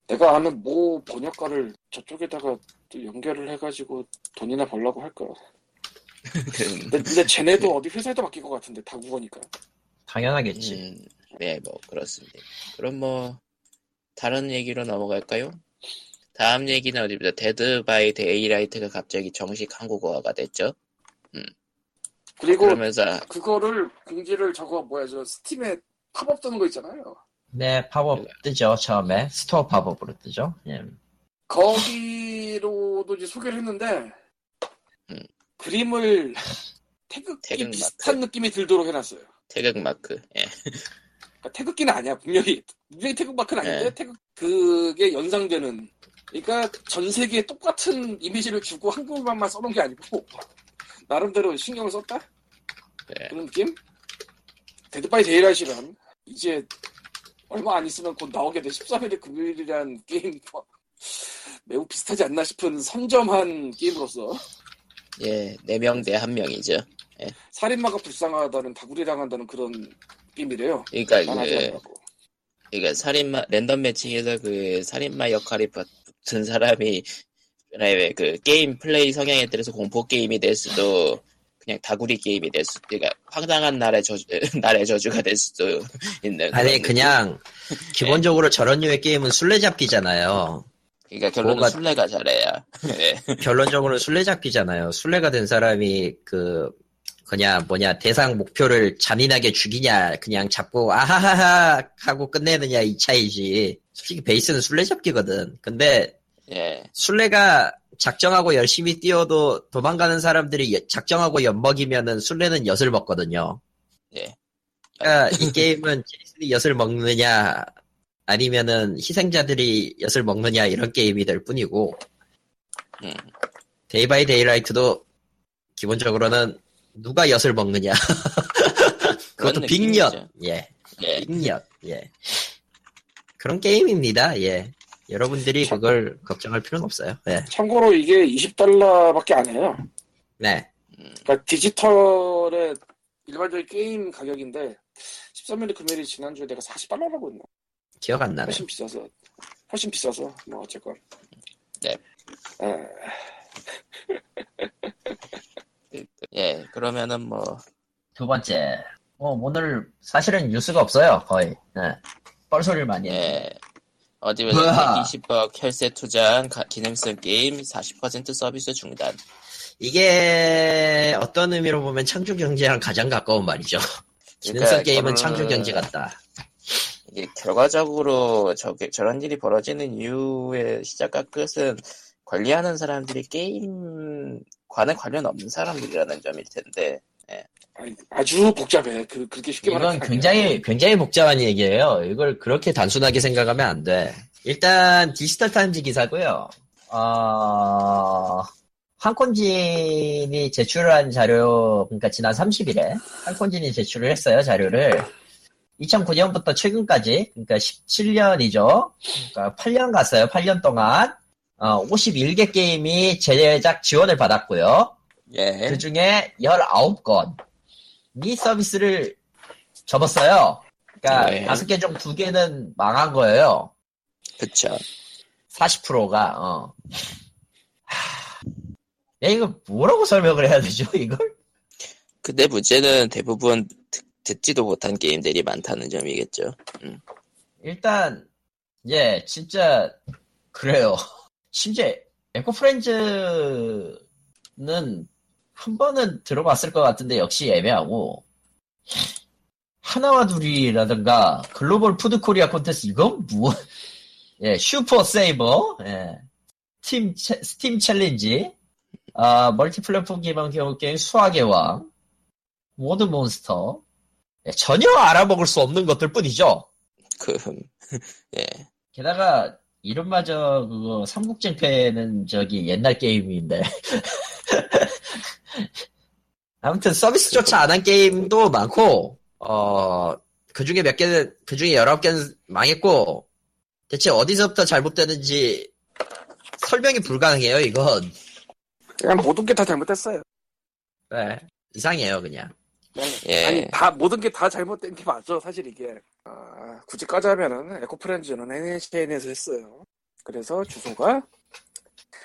내가 아는 모 번역가를 저쪽에다가 또 연결을 해가지고 돈이나 벌라고 할까 그, 근데, 근데 쟤네도 어디 회사에도 맡길 것 같은데 다 국어니까 당연하겠지. 음, 네, 뭐 그렇습니다. 그럼 뭐 다른 얘기로 넘어갈까요? 다음 얘기는 어디입니다. Dead by Daylight가 갑자기 정식 한국어화가 됐죠. 그리고 그러면서 그거를 공지를 저거 뭐야 저 Steam에 팝업 뜨는 거 있잖아요 네, 팝업 뜨죠, 처음에. store 팝업으로 뜨죠. 예. 거기로도 이제 소개를 했는데 음. 그림을 태극기 태극 비슷한 마크. 느낌이 들도록 해놨어요. 태극 마크. 예. 그러니까 태극기는 아니야 분명히 분명히 태극 마크는 아닌데 네. 태극 그게 연상되는. 그러니까 전 세계에 똑같은 이미지를 주고 한국말만 써놓은 게 아니고 나름대로 신경을 썼다 네. 그런 느낌? Dead by Daylight란 이제 얼마 안 있으면 곧 나오게 돼 13일의 금요일이란 게임과 매우 비슷하지 않나 싶은 선점한 게임으로서 예, 4명 대 1명이죠. 살인마가 불쌍하다는 다구리 당한다는 그런 게임이래요. 그러니까 그 해봤고. 그러니까 살인마 랜덤 매칭에서 그 살인마 역할이 붙은 사람이 그 게임 플레이 성향에 따라서 공포 게임이 될 수도 그냥 다구리 게임이 될 수도 그러니까 황당한 날의 저주 날의 저주가 될 수도 있는 아니, 그냥, 기본적으로 저런 류의 게임은 술래잡기잖아요. 그러니까 결론은 뭐가- 술래가 잘해야 예. 결론적으로 술래잡기잖아요. 술래가 된 사람이 그 그냥 뭐냐 대상 목표를 잔인하게 죽이냐 그냥 잡고 아하하하 하고 끝내느냐 이 차이지. 솔직히 베이스는 술래잡기거든. 근데 예. 술래가 작정하고 열심히 뛰어도 도망가는 사람들이 여- 작정하고 엿먹이면은 술래는 엿을 먹거든요. 예. 그러니까 이 게임은 제이슨이 엿을 먹느냐 아니면은 희생자들이 엿을 먹느냐 이런 게임이 될 뿐이고 음. Dead by Daylight도 기본적으로는 누가 엿을 먹느냐 그것도 빅엿. 예 예. 빅엿 예 그런 게임입니다 예 여러분들이 참- 그걸 걱정할 필요는 없어요 예. 참고로 이게 20달러밖에 안 해요. 네 그러니까 디지털의 일반적인 게임 가격인데 13일의 금요일이 지난주에 내가 40달러라고 했나? 기억 안 나네 훨씬 비싸서 훨씬 비싸서 뭐 어쨌건 네. 에, 예. 그러면은 뭐 두 번째 뭐 오늘 사실은 뉴스가 없어요 거의 예. 뻘소리를 많이 예. 어디. 보자 120억 혈세 투자한 가- 기능성 게임 40% 서비스 중단. 이게 어떤 의미로 보면 창조 경제랑 가장 가까운 말이죠. 기능성 그러니까 게임은 저는- 창조 경제 같다. 이게 결과적으로 저게 저런 일이 벌어지는 이유의 시작과 끝은 관리하는 사람들이 게임과는 관련 없는 사람들이라는 점일 텐데 아니, 아주 복잡해. 그 그렇게 쉽게 이건 게 굉장히 굉장히 복잡한 얘기예요. 이걸 그렇게 단순하게 생각하면 안 돼. 일단 디지털 타임즈 기사고요. 어, 한콘진이 제출한 자료, 그러니까 지난 30일에 한콘진이 제출을 했어요 자료를. 2009년부터 최근까지, 그러니까 17년이죠. 그러니까 8년 갔어요. 8년 동안. 어, 51개 게임이 제작 지원을 받았고요. 예 그 중에 19건이 서비스를 접었어요. 그러니까 네. 5개 중 2개는 망한 거예요. 그쵸 40%가, 어. 하... 야, 이거 뭐라고 설명을 해야 되죠, 이걸? 근데 문제는 대부분 듣, 듣지도 못한 게임들이 많다는 점이겠죠 일단, 예, 진짜, 그래요. 심지어, 에코프렌즈는 한 번은 들어봤을 것 같은데 역시 애매하고, 하나와 둘이라든가, 글로벌 푸드 코리아 콘테스트, 이건 뭐, 예, 슈퍼 세이버, 예, 스팀, 채- 스팀 챌린지, 아, 멀티 플랫폼 기반 경우 게임 수학의 왕, 모드 몬스터, 예, 전혀 알아먹을 수 없는 것들 뿐이죠. 그, 예. 게다가 이름마저 그거 삼국쟁패는 저기 옛날 게임인데 아무튼 서비스조차 안 한 게임도 많고 어 그 중에 몇 개는 그 중에 열아홉 개는 망했고 대체 어디서부터 잘못되는지 설명이 불가능해요 이건 그냥 모든 게 다 잘못됐어요. 네, 이상해요 그냥 예. 아니 다 모든 게 다 잘못된 게 맞죠 사실 이게. 아, 굳이 까자면은 에코프렌즈는 NHN에서 했어요. 그래서 주소가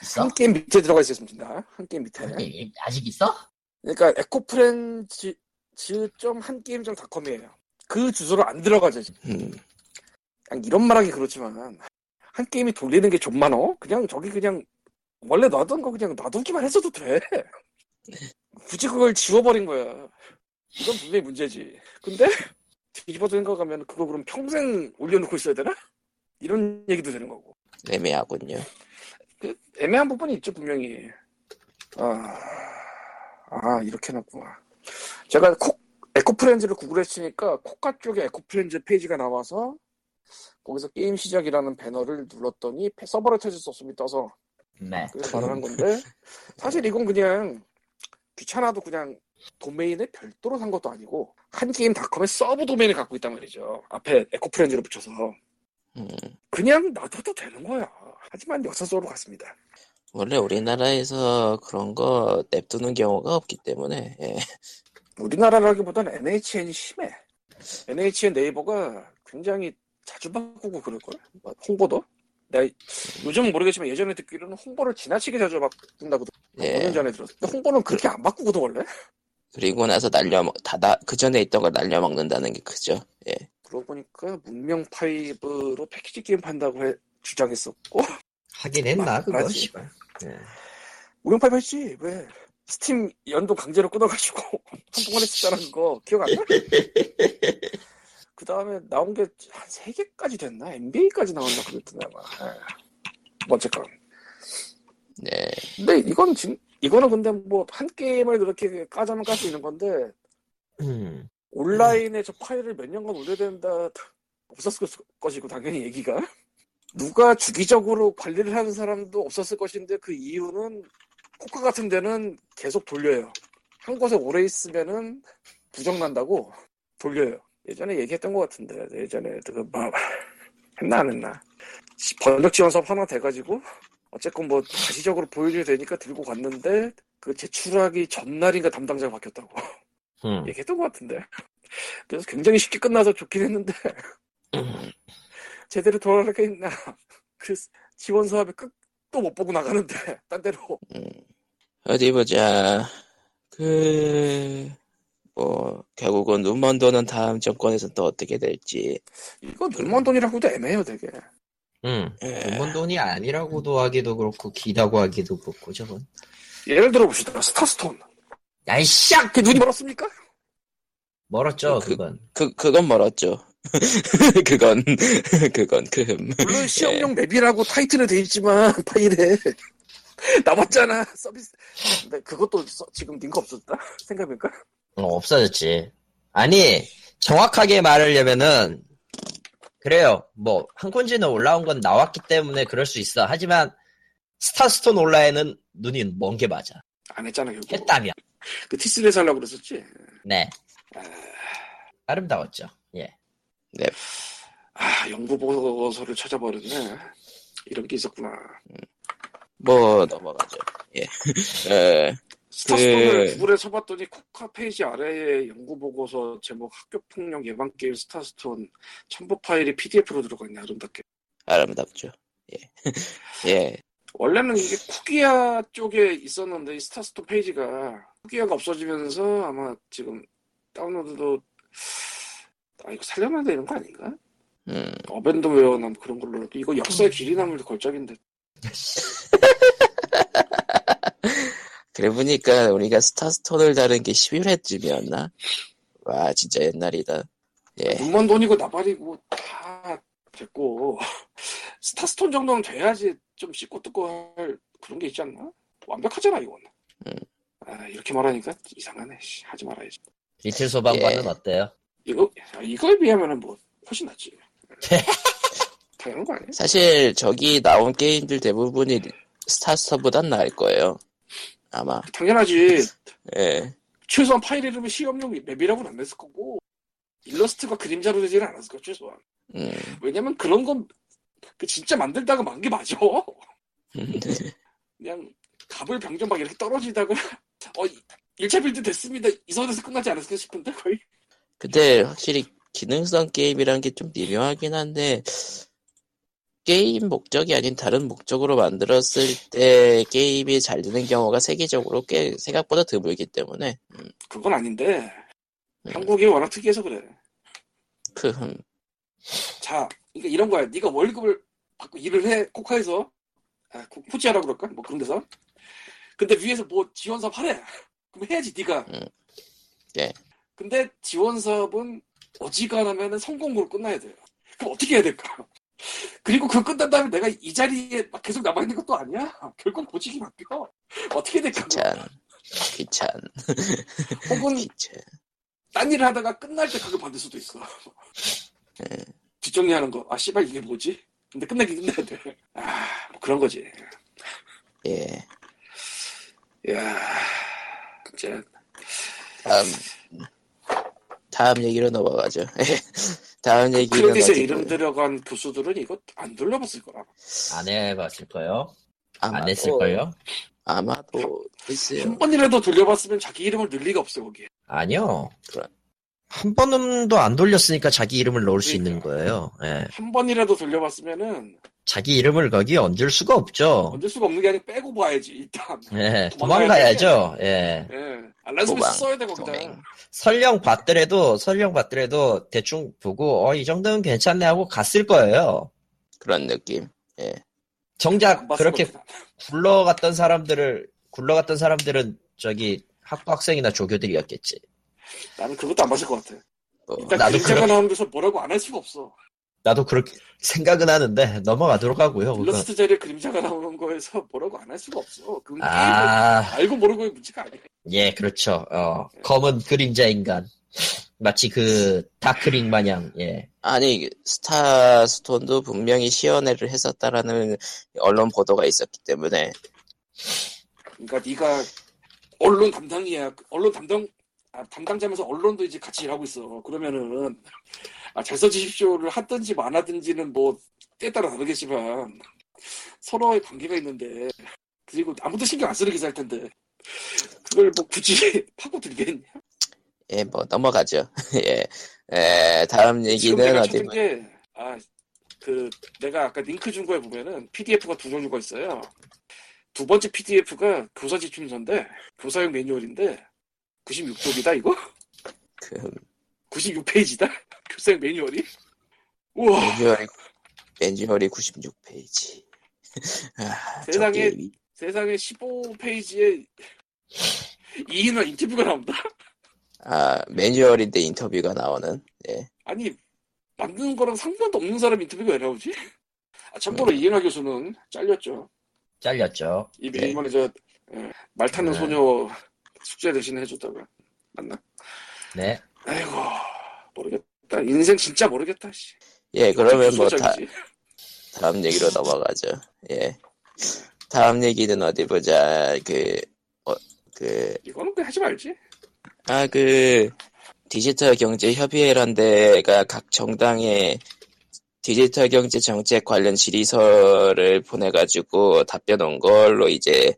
있어? 한 게임 밑에 들어가 있었습니다. 한 게임 밑에. 예, 아직 있어? 그러니까 에코프렌즈 좀한 게임 좀 닷컴이에요. 그 주소로 안 들어가죠 음, 그냥 이런 말하기 그렇지만 한 게임이 돌리는 게 좀 많어? 그냥 저기 그냥 원래 놔둔 거 그냥 놔두기만 했어도 돼. 굳이 그걸 지워버린 거야 이건 분명히 문제지. 근데 뒤집어 생각하면 그거 그럼 평생 올려놓고 있어야 되나? 이런 얘기도 되는 거고. 애매하군요. 그 애매한 부분이 있죠 분명히. 아, 아 이렇게 해놨구나. 제가 콕 에코프렌즈를 구글에 치니까 코카 쪽에 에코프렌즈 페이지가 나와서 거기서 게임 시작이라는 배너를 눌렀더니 서버를 찾을 수 없음이 떠서. 네. 그래서 말을 한 건데 사실 이건 그냥 귀찮아도 그냥 도메인을 별도로 산 것도 아니고 한 게임 닷컴의 서브 도메인을 갖고 있단 말이죠. 앞에 에코프렌즈를 붙여서. 음, 그냥 놔둬도 되는 거야. 하지만 역사적으로 갔습니다. 원래 우리나라에서 그런 거 냅두는 경우가 없기 때문에, 예. 우리나라라기보다는 NHN이 심해. NHN 네이버가 굉장히 자주 바꾸고 그럴걸? 뭐 홍보도? 내가 요즘은 모르겠지만 예전에 듣기로는 홍보를 지나치게 자주 바꾼다고 예. 5년 전에 들었어. 근데 홍보는 그렇게 안 바꾸거든 원래 그리고 나서 날려먹, 다, 그 전에 있던 걸 날려 먹는다는 게 크죠. 예. 그러고 보니까 문명 5로 패키지 게임 판다고 해, 주장했었고 하긴 했나 그거 맞지. 씨발 예. 문명 5 했지 왜 스팀 연동 강제로 끊어가지고 한동안 했었잖아 그거 기억 안 나? 그 다음에 나온 게한 3개까지 됐나? NBA까지 나왔나 그랬던데 아마 예. 뭐 어쨌건 네. 근데 이건 진 이거는 근데 뭐 한 게임을 그렇게 까자면 깔 수 있는 건데 음. 온라인에 저 파일을 몇 년간 올려야 된다 없었을 것이고 당연히 얘기가. 누가 주기적으로 관리를 하는 사람도 없었을 것인데 그 이유는 코카 같은 데는 계속 돌려요. 한 곳에 오래 있으면은 부정 난다고 돌려요. 예전에 얘기했던 것 같은데 예전에 그뭐 했나 안 했나. 번역 지원 사업 하나 돼가지고 어쨌건 뭐 가시적으로 보여줘야 되니까 들고 갔는데 그 제출하기 전날인가 담당자가 바뀌었다고 음. 얘기했던 것 같은데. 그래서 굉장히 쉽게 끝나서 좋긴 했는데, 제대로 돌아가게 있나. 그 지원 사업의 끝도 못 보고 나가는데, 딴 데로. 음. 어디 보자. 그, 뭐, 결국은 눈먼도는 다음 정권에서 또 어떻게 될지. 이거 눈먼 돈이라고도 애매해요, 되게. 음. 예. 돈번 돈이 아니라고도 하기도 그렇고 기다고 하기도 그렇고 저건 예를 들어 봅시다. 스타스톤. 야이 씨악 그게 눈이 멀었습니까? 멀었죠 그- 그건 그, 그건 멀었죠. 그건, 그건 금. 물론 시험용 맵이라고 타이틀에 돼 있지만, 파일에. 남았잖아, 서비스. 근데 그것도 써- 지금 링크 없었다? 생각해보니까? 어, 없어졌지 아니 정확하게 말하려면은 그래요 뭐 한콘지는 올라온 건 나왔기 때문에 그럴 수 있어 하지만 스타스톤 온라인은 눈이 먼 게 맞아 안 했잖아, 결국. 했다면 그 티스를 살려고 그랬었지. 네 아 름다웠죠 예 아, 연구 보고서를 찾아버렸네. 이런 게 있었구나. 뭐, 넘어가죠. 예. 에, 스타스톤을 그- 구글에 쳐봤더니 코카 페이지 아래에 연구 보고서 제목 학교 폭력 예방 게임 스타스톤 첨부 파일이 PDF로 들어가 있네 아름답게. 아름답죠. 예. 예. 원래는 이게 쿠기야 쪽에 있었는데 이 스타스톤 페이지가 쿠기야가 없어지면서 아마 지금 다운로드도 아 이거 살려놔야 되는 거 아닌가? 음, abandonware나 뭐 그런 걸로 이거 역사의 길이 남을 걸작인데 그래 보니까 우리가 스타스톤을 다룬 게 11회쯤이었나? 와, 진짜 옛날이다. 예. 눈먼 돈이고 나발이고 다 됐고 스타스톤 정도는 돼야지 좀 씻고 뜯고 할 그런 게 있지 않나? 완벽하잖아 이건. 음. 아 이렇게 말하니까 이상하네. 씨, 하지 말아야지. 리틀 소방관은 예. 어때요? 이거 야, 이거에 비하면은 뭐 훨씬 낫지. 당연한 거 아니야? 사실 저기 나온 게임들 대부분이 스타스톤보단 나을 거예요. 아마. 당연하지. 예. 최소한 파일 이름은 시험용 맵이라고는 안 냈을 거고 일러스트가 그림자로 되지는 않았을 거 최소한. 음. 왜냐면 그런 건 그 진짜 만들다가 만 게 맞아. 그냥 갑을 병정 막 이렇게 떨어지다가 어 1차 빌드 됐습니다. 이 선에서 끝나지 않았을까 싶은데 거의. 근데 확실히 기능성 게임이란 게 좀 미묘하긴 한데 게임 목적이 아닌 다른 목적으로 만들었을 때 게임이 잘 되는 경우가 세계적으로 꽤 생각보다 드물기 때문에 음, 그건 아닌데 음. 한국이 워낙 특이해서 그래. 그 음, 자, 그러니까 이런 거야. 네가 월급을 받고 일을 해 코카에서 아, 코- 코치하라 그럴까? 뭐 그런 데서. 근데 위에서 뭐 지원 사업 하래. 그럼 해야지 네가. 음. 네. 근데 지원 사업은 어지간하면 성공으로 끝나야 돼요. 그럼 어떻게 해야 될까? 그리고 그거 끝난 다음에 내가 이 자리에 막 계속 남아 있는 것도 아니야. 결국 보직이 바뀌어. 어떻게 될까? 귀찮 귀찮 혹은 귀찮 딴 일을 하다가 끝날 때 그걸 받을 수도 있어. 네. 뒷정리하는 거. 아, 씨발, 이게 뭐지? 근데 끝나긴 끝나야 돼. 아, 뭐 그런 거지. 예 야 진짜. 다음 다음 얘기로 넘어가죠 다음 얘기는 크레딧에 이름 들어간 교수들은 이거 안 돌려봤을 거라. 안 해봤을 거요. 안 아마도- 했을 거요. 아마도 글쎄요 한 번이라도 돌려봤으면 자기 이름을 넣을 리가 없어, 거기에. 아니요. 그래. 한 번도 안 돌렸으니까 자기 이름을 넣을 수 있는 그러니까. 거예요. 예. 한 번이라도 돌려봤으면은 자기 이름을 거기에 얹을 수가 없죠. 얹을 수가 없는 게 아니라 빼고 봐야지, 일단. 예, 도망가야 도망가야죠. 예. 예. 알란 스미스 도망, 써야 돼, 거기다. 도맹. 설령 봤더라도, 설령 봤더라도 대충 보고, 어, 이 정도면 괜찮네 하고 갔을 거예요. 그런 느낌 정작 안 봤을 그렇게. 굴러갔던 사람들을, 굴러갔던 사람들은 저기 학부 학생이나 조교들이었겠지. 나는 그것도 안 봤을 것 같아. 뭐, 일단 나도 나오는 데서 뭐라고 안 할 수가 없어. 나도 그렇게 생각은 하는데 넘어가도록 하고요. 일러스트 자리에 그림자가 나오는 거에서 뭐라고 안 할 수가 없어. 그건 아, 알고 모르고의 문제가 아니야. 예, 그렇죠. 어, 검은 그림자 인간. 마치 그 다크링 마냥, 예. 아니 스타스톤도 분명히 시연회를 했었다라는 언론 보도가 있었기 때문에 그러니까 네가 언론 담당이야. 언론 담당 아, 담당자면서 언론도 이제 같이 일하고 있어. 그러면은 아, 잘 써주십시오를 하든지 안 하든지는 뭐 때에 따라 다르겠지만 서로의 관계가 있는데 그리고 아무도 신경 안 쓰는 기사일 텐데 그걸 뭐 굳이 파고 들겠냐? 예 뭐 넘어가죠 예 에, 다음 얘기는 어디 게, 아, 그, 내가 아까 링크 준 거에 보면은 PDF가 두 종류가 있어요. 두 번째 PDF가 교사 지침서인데, 교사용 매뉴얼인데, 96쪽이다, 이거? 그 96페이지다? 교사용 매뉴얼이? 우와, 매뉴얼이 매뉴얼이 96페이지 아, 저 세상에 세상에 15페이지에 이인화 인터뷰가 나온다? 아 매뉴얼인데 인터뷰가 나오는 예 아니, 만드는 거랑 상관도 없는 사람 인터뷰가 왜 나오지? 아, 참고로 이인화 교수는 잘렸죠. 잘렸죠. 이 네. 이번에 저, 예, 말 타는 네. 소녀 숙제 대신 해줬다가, 맞나? 네. 아이고, 모르겠다. 인생 진짜 모르겠다, 씨. 예, 그러면 뭐 다. 다음 얘기로 넘어가죠. 예. 다음 얘기는 어디 보자. 그, 어, 그, 이거는 그냥 하지 말지. 아, 그, 디지털 경제 협의회란 데가 각 정당에 디지털 경제 정책 관련 질의서를 보내가지고 답변 온 걸로 이제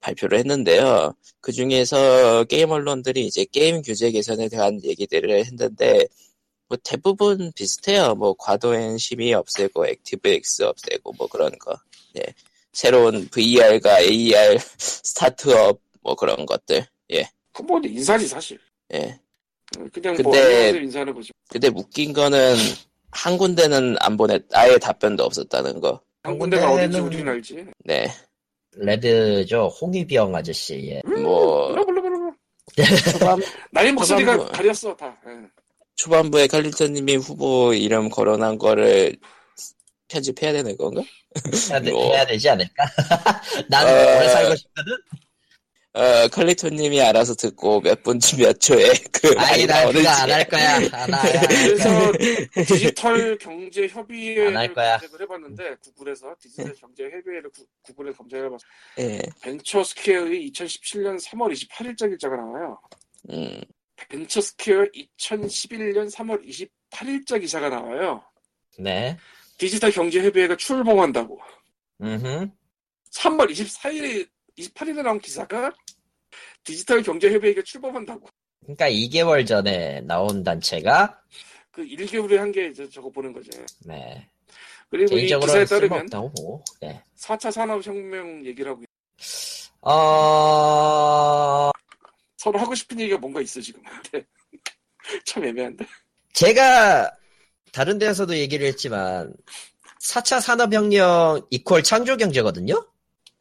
발표를 했는데요. 그 중에서 게임 언론들이 이제 게임 규제 개선에 대한 얘기들을 했는데, 뭐 대부분 비슷해요. 뭐 과도한 심의 없애고 액티브엑스 없애고 뭐 그런 거. 예. 새로운 VR과 AR 스타트업 뭐 그런 것들. 그건 뭐 인사지, 사실. 예. 그냥 뭐, 근데- 언론들 인사하는 거지. 근데 웃긴 거는 한 군데는 안 보냈, 아예 답변도 없었다는 거. 한 군데가 어딘지 우리는 알지. 네. 레드죠. 홍위병 아저씨. 예. 뭐. 초반, 나의 목소리가 뭐- 가렸어, 다. 예. 초반부에 칼리턴님이 후보 이름 거론한 거를 편집해야 되는 건가? 해야, 되, 뭐. 해야 되지 않을까? 나는 어. 오래 살고 싶거든? 어, 칼리토님이 알아서 듣고 몇 분쯤 몇 초에 그 아니 나 그거. 안 할 거야. 안 할, 안할 그래서 거야. 디지털 경제 협의회를 안할 거야. 검색을 해봤는데 구글에서 디지털 경제 협의회를 구, 구글에 검색해봤어. 예. 벤처 스퀘어의 2017년 3월 28일자 일자가 나와요. 음, 벤처 스퀘어 2011년 3월 28일자 기사가 나와요. 네. 디지털 경제 협의회가 출범한다고. 음. 3월 24일에 28일에 나온 기사가 디지털 경제 협의회가 출범한다고. 그러니까 2개월 전에 나온 단체가 그 1개월에 한게 이제 저거 보는 거죠. 네. 그리고 이 기사에 따르면. 네. 4차 산업혁명 얘기를 하고 있- 어 서로 하고 싶은 얘기가 뭔가 있어 지금. 근데 참 애매한데. 제가 다른 데에서도 얘기를 했지만 4차 산업혁명 이퀄 창조경제거든요?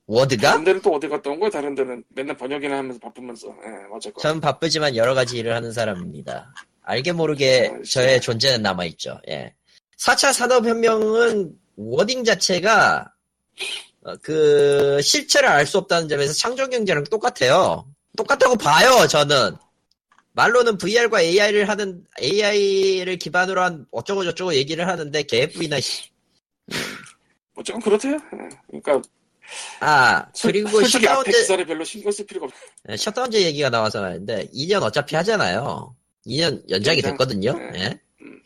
워드가? 다른 데는 또 어디 갔다 온 거야? 다른 데는 맨날 번역이나 하면서 바쁘면서. 예, 거. 전 바쁘지만 여러 가지 일을 하는 사람입니다. 알게 모르게 아, 저의 존재는 남아있죠. 예. 4차 산업혁명은 워딩 자체가 어, 그 실체를 알 수 없다는 점에서 창조경제랑 똑같아요. 똑같다고 봐요, 저는. 말로는 VR과 AI를 하는, AI를 기반으로 한 어쩌고 저쩌고 얘기를 하는데 개뿔이나, 씨. 어쨌건 그렇대요. 예. 그러니까 아, 솔- 그리고 솔직히 셧다운제, 기사를 별로 신경 쓸 필요가 없. 예, 셧다운제 얘기가 나와서 말인데, 2년 어차피 하잖아요. 2년 연장이 연장. 됐거든요. 네. 예. 음.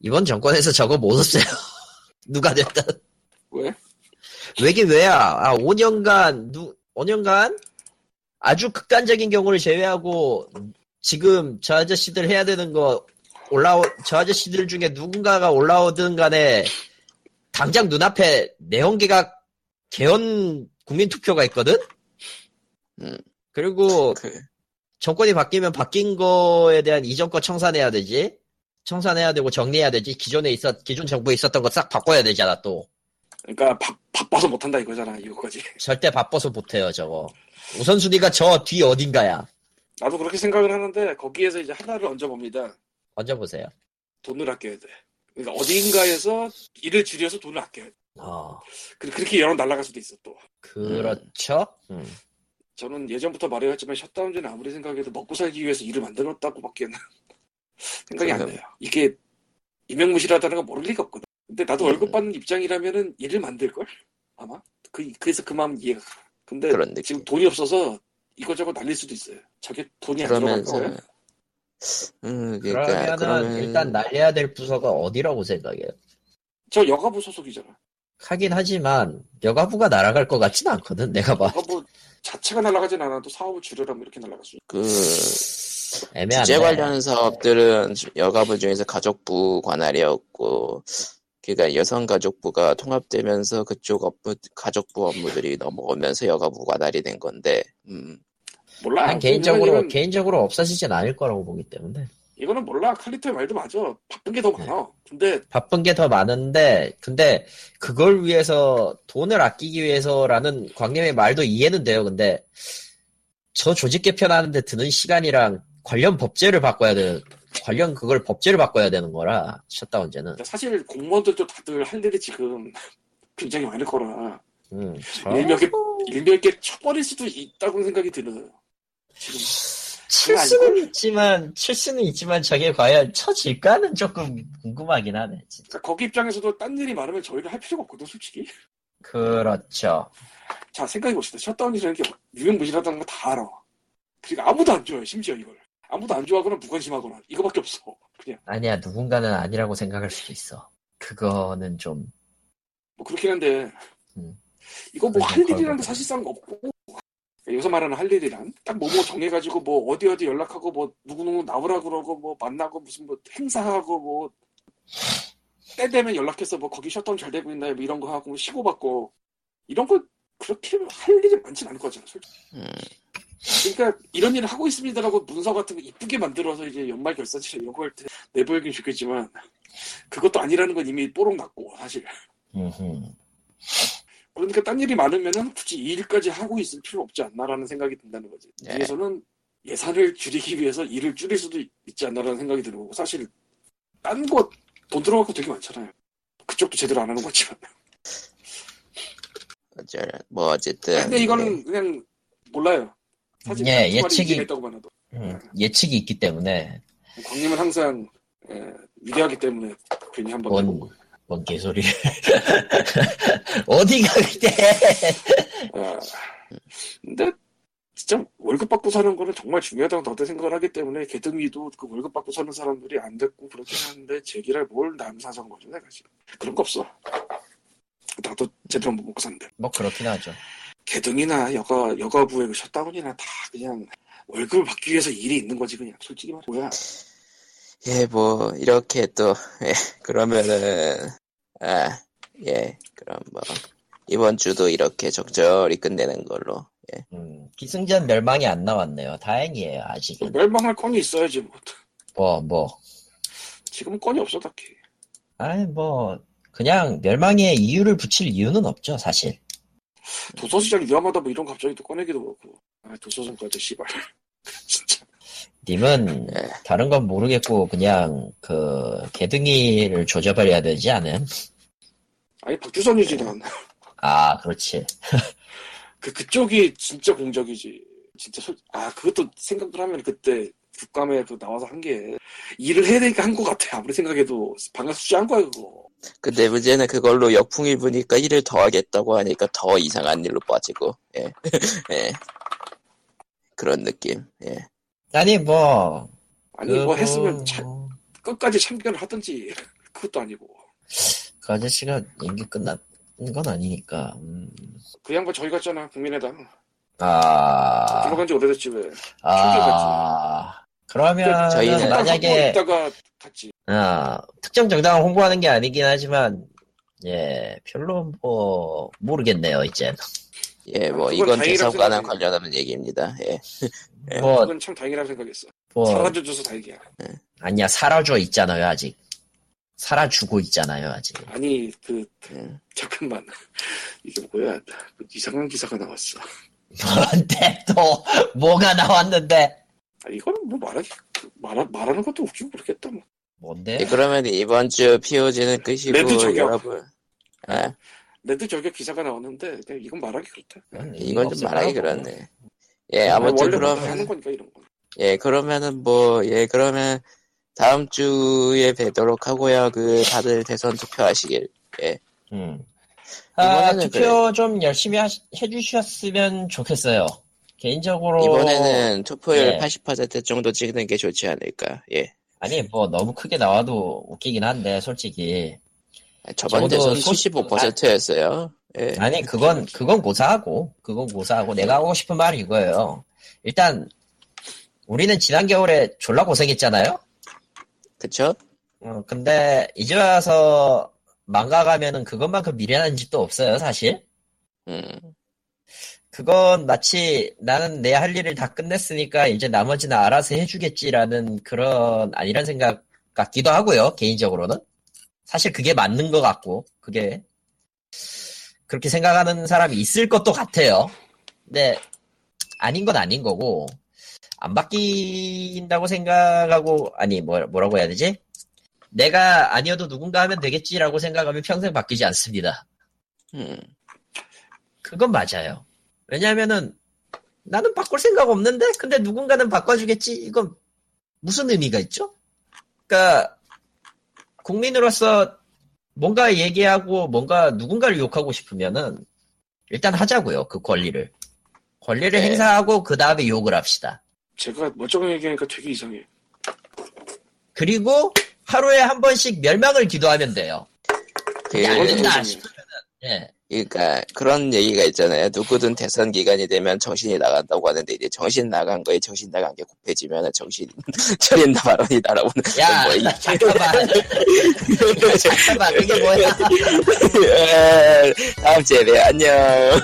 이번 정권에서 저거 못 없애요. 누가 됐든. 왜? 왜긴 왜야? 아, 5년간, 누, 5년간? 아주 극단적인 경우를 제외하고, 지금 저 아저씨들 해야 되는 거, 올라오, 저 아저씨들 중에 누군가가 올라오든 간에, 당장 눈앞에 내연계가 개헌 국민 투표가 있거든? 음. 그리고 그, 정권이 바뀌면 바뀐 거에 대한 이전 거 청산해야 되지. 청산해야 되고 정리해야 되지. 기존에 있었, 기존 정부에 있었던 거 싹 바꿔야 되잖아, 또. 그러니까 바, 바빠서 못한다 이거잖아 이거까지. 절대 바빠서 못해요, 저거. 우선순위가 저 뒤 어딘가야. 나도 그렇게 생각을 하는데 거기에서 이제 하나를 얹어봅니다. 얹어보세요. 돈을 아껴야 돼. 그러니까 어딘가에서 일을 줄여서 돈을 아껴야 돼. 어, 그- 그렇게 여론 날아갈 수도 있어 또. 그렇죠. 음. 저는 예전부터 말해왔지만 셧다운제는 아무리 생각해도 먹고 살기 위해서 일을 만들었다고밖에 생각이 안. 나요. 이게 이명무실하다는 건 모를 리가 없거든. 근데 나도 음. 월급 받는 입장이라면은 일을 만들 걸? 아마? 그, 그래서 그 마음 이해가 가. 근데. 지금 돈이 없어서 이것저것 날릴 수도 있어요. 저게 돈이 안 들어간 그러면서, 거예요. 음, 그러니까, 그러면은 그러면, 일단 날려야 될 부서가 어디라고 생각해요? 저 여가부 소속이잖아. 하긴 하지만 여가부가 날아갈 것 같진 않거든. 내가 봐. 여가부 자체가 날아가진 않아도 사업을 줄여라면 이렇게 날아갈 수 있어. 그, 애매한데. 주제 관련 사업들은 여가부 중에서 가족부 관할이었고, 그러니까 여성 가족부가 통합되면서 그쪽 업무, 가족부 업무들이 넘어오면서 여가부 관할이 된 건데, 음, 몰라. 난 개인적으로 개인적으로 없어지진 않을 거라고 보기 때문에 이거는 몰라. 칼리토의 말도 맞아. 바쁜 게 더 많아. 근데 바쁜 게 더 많은데 근데 그걸 위해서 돈을 아끼기 위해서라는 광님의 말도 이해는 돼요. 근데 저 조직 개편하는데 드는 시간이랑 관련 법제를 바꿔야 되는 관련 그걸 법제를 바꿔야 되는 거라 셧다운제는 사실 공무원들도 다들 할 일이 지금 굉장히 많을 거라 음, 일명의 일명의 쳐버릴 수도 있다고 생각이 들어요. 지금 칠 아니고? 수는 있지만 칠 수는 있지만 저게 과연 쳐질까는 조금 궁금하긴 하네. 진짜. 그러니까 거기 입장에서도 딴 일이 많으면 저희를 할 필요가 없거든, 솔직히. 그렇죠. 자, 생각해 봅시다. 셧다운이라는 게 유명무실하다는 거 다 알아. 그리고 아무도 안 좋아해, 심지어 이걸. 아무도 안 좋아하거나 무관심하거나 이거밖에 없어. 그냥 아니야 누군가는 아니라고 생각할 수도 있어. 그거는 좀 뭐 그렇긴 한데 음. 이거 뭐할 그런 게 사실상 없고 여기서 말하는 할 일이란 딱 뭐뭐 정해가지고 뭐 어디 어디 연락하고 뭐 누구누구 나오라 그러고 뭐 만나고 무슨 뭐 행사하고 뭐 때 되면 연락해서 뭐 거기 셧다운 잘 되고 있나요? 뭐 이런 거 하고 뭐 시고받고 이런 거 그렇게 할 일이 많진 않을 거잖아 솔직히. 음, 그러니까 이런 일을 하고 있습니다라고 문서 같은 거 이쁘게 만들어서 이제 연말 결산실에 요구할 때 내보이긴 좋겠지만 그것도 아니라는 건 이미 뽀록 났고 사실. 그러니까 딴 일이 많으면은 굳이 이 일까지 하고 있을 필요 없지 않나라는 생각이 든다는 거지. 네. 위에서는 예산을 줄이기 위해서 일을 줄일 수도 있- 있지 않나라는 생각이 거고 사실 딴거돈 들어갈 거 되게 많잖아요. 그쪽도 제대로 안 하는 거지만. 어쩔, 뭐, 어쨌든. 근데 이거는 그냥 몰라요. 사진 예, 예측이- 이긴 했다고만 해도 음, 예측이 있기 때문에 광님은 항상 예, 위대하기 때문에 괜히 한번 뭔, 해보고 뭔 개소리. 어디가 그때. 아, 근데 진짜 월급 받고 사는 거는 정말 중요하다고 나도 생각을 하기 때문에 개등위도 그 월급 받고 사는 사람들이 안 됐고 그렇긴 한데 제기랄 뭘 남사선 거죠 내가 지금 그런 거 없어 나도 제대로 못 먹고 사는데 뭐 그렇긴 하죠. 개등이나 여가 여가부의 그 셧다운이나 다 그냥 월급을 받기 위해서 일이 있는 거지 그냥 솔직히 말해 뭐야 예, 뭐, 이렇게 또, 예, 그러면은, 아, 예, 그럼 뭐, 이번 주도 이렇게 적절히 끝내는 걸로. 음, 기승전 멸망이 안 나왔네요. 다행이에요, 아직은. 멸망할 건이 있어야지 뭐 뭐, 뭐. 지금은 건이 없어 딱히 아니, 뭐, 그냥 멸망에 이유를 붙일 이유는 없죠, 사실. 도서시장이 위험하다 뭐 이런 거 갑자기 또 꺼내기도 그렇고 아 도서점까지 씨발 진짜 님은 예. 다른 건 모르겠고, 그냥, 그, 개등이를 조져버려야 되지 않음? 아니 박주선이지 난 아, 그렇지. 그, 그쪽이 진짜 공적이지. 진짜 솔, 아, 그것도 생각을 하면 그때 국감에 그 나와서 한 게 일을 해야 되니까 한 것 같아. 아무리 생각해도 방학 수지한 거야, 그거. 근데 문제는 그걸로 역풍이 부니까 일을 더 하겠다고 하니까 더 이상한 일로 빠지고, 예. 예. 그런 느낌, 예. 아니, 뭐. 아니, 뭐 그거- 했으면 차- 끝까지 참견을 하든지. 그것도 아니고. 그 아저씨가 임기 끝난 건 아니니까. 음. 그 양반 저희 갔잖아, 국민의당. 아, 들어간 지 오래됐지, 왜. 아, 그러면 저희는- 만약에 있다가 갔지. 아, 특정 정당을 홍보하는 게 아니긴 하지만 예, 별로 뭐 모르겠네요 이제. 예, 뭐, 이건 생각해. 관련없는 얘기입니다, 예. 예. 뭐, 그건 참 다행이라고 생각했어. 뭐 사라져줘서 다행이야. 아니야 살아줘 있잖아요 아직. 살아주고 있잖아요 아직. 아니, 그, 음. 잠깐만. 이게 뭐야. 그 이상한 기사가 나왔어. 뭔데 또 뭐가 나왔는데? 아, 이거는 뭐 말하기, 말하, 말하는 것도 웃기고 그렇겠다, 뭐. 뭔데? 예, 그러면 이번 주 POG는 끝이고, 레드 저격. 여러분. 아, 레드 저격 기사가 나왔는데, 그냥 이건 말하기 그렇다. 의미가 이건 좀 말하기 거라고. 그렇네. 예, 아무튼 그러면, 거니까, 이런 거. 예, 그러면은 뭐, 예, 그러면 다음 주에 뵈도록 하고요. 그, 다들 대선 투표하시길. 음. 아, 투표 좀 열심히 하, 해주셨으면 좋겠어요. 개인적으로 이번에는 투표율 예. 80% 정도 찍는 게 좋지 않을까. 예. 아니 뭐 너무 크게 나와도 웃기긴 한데 솔직히 저번 대선 소- 75%였어요. 예. 아니 그건 그건 고사하고 그건 고사하고 내가 하고 싶은 말이 이거예요. 일단 우리는 지난 겨울에 졸라 고생했잖아요. 그쵸? 어, 근데 이제 와서 망가가면은 그것만큼 미련한 짓도 없어요 사실. 음. 그건 마치 나는 내 할 일을 다 끝냈으니까 이제 나머지는 알아서 해주겠지라는 그런 아니란 생각 같기도 하고요 개인적으로는 사실 그게 맞는 것 같고 그게 그렇게 생각하는 사람이 있을 것도 같아요 근데 아닌 건 아닌 거고 안 바뀐다고 생각하고 아니 뭐, 뭐라고 해야 되지 내가 아니어도 누군가 하면 되겠지라고 생각하면 평생 바뀌지 않습니다 음. 그건 맞아요. 왜냐하면은 나는 바꿀 생각 없는데 근데 누군가는 바꿔주겠지 이건 무슨 의미가 있죠? 그러니까 국민으로서 뭔가 얘기하고 뭔가 누군가를 욕하고 싶으면은 일단 하자고요 그 권리를 권리를 네. 행사하고 그 다음에 욕을 합시다. 제가 멀쩡하게 얘기하니까 되게 이상해. 그리고 하루에 한 번씩 멸망을 기도하면 돼요. 그, 이게 안 된다. 싶으면은 예. 그러니까 그런 얘기가 있잖아요. 누구든 대선 기간이 되면 정신이 나간다고 하는데 이제 정신 나간 거에 정신 나간 게 곱해지면 정신 차린다 발언이 날아오는 야뭐 이- 잠깐만 잠깐만 그게 뭐야? 예, 다음 주에 봬요. 안녕. 야!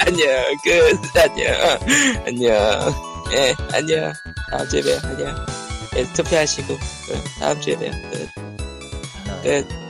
안녕. 끝. 안녕. 안녕. 예, 안녕. 다음 주에 봬요. 안녕. 예, 투표하시고 끝. 다음 주에 봬요. 끝. 끝.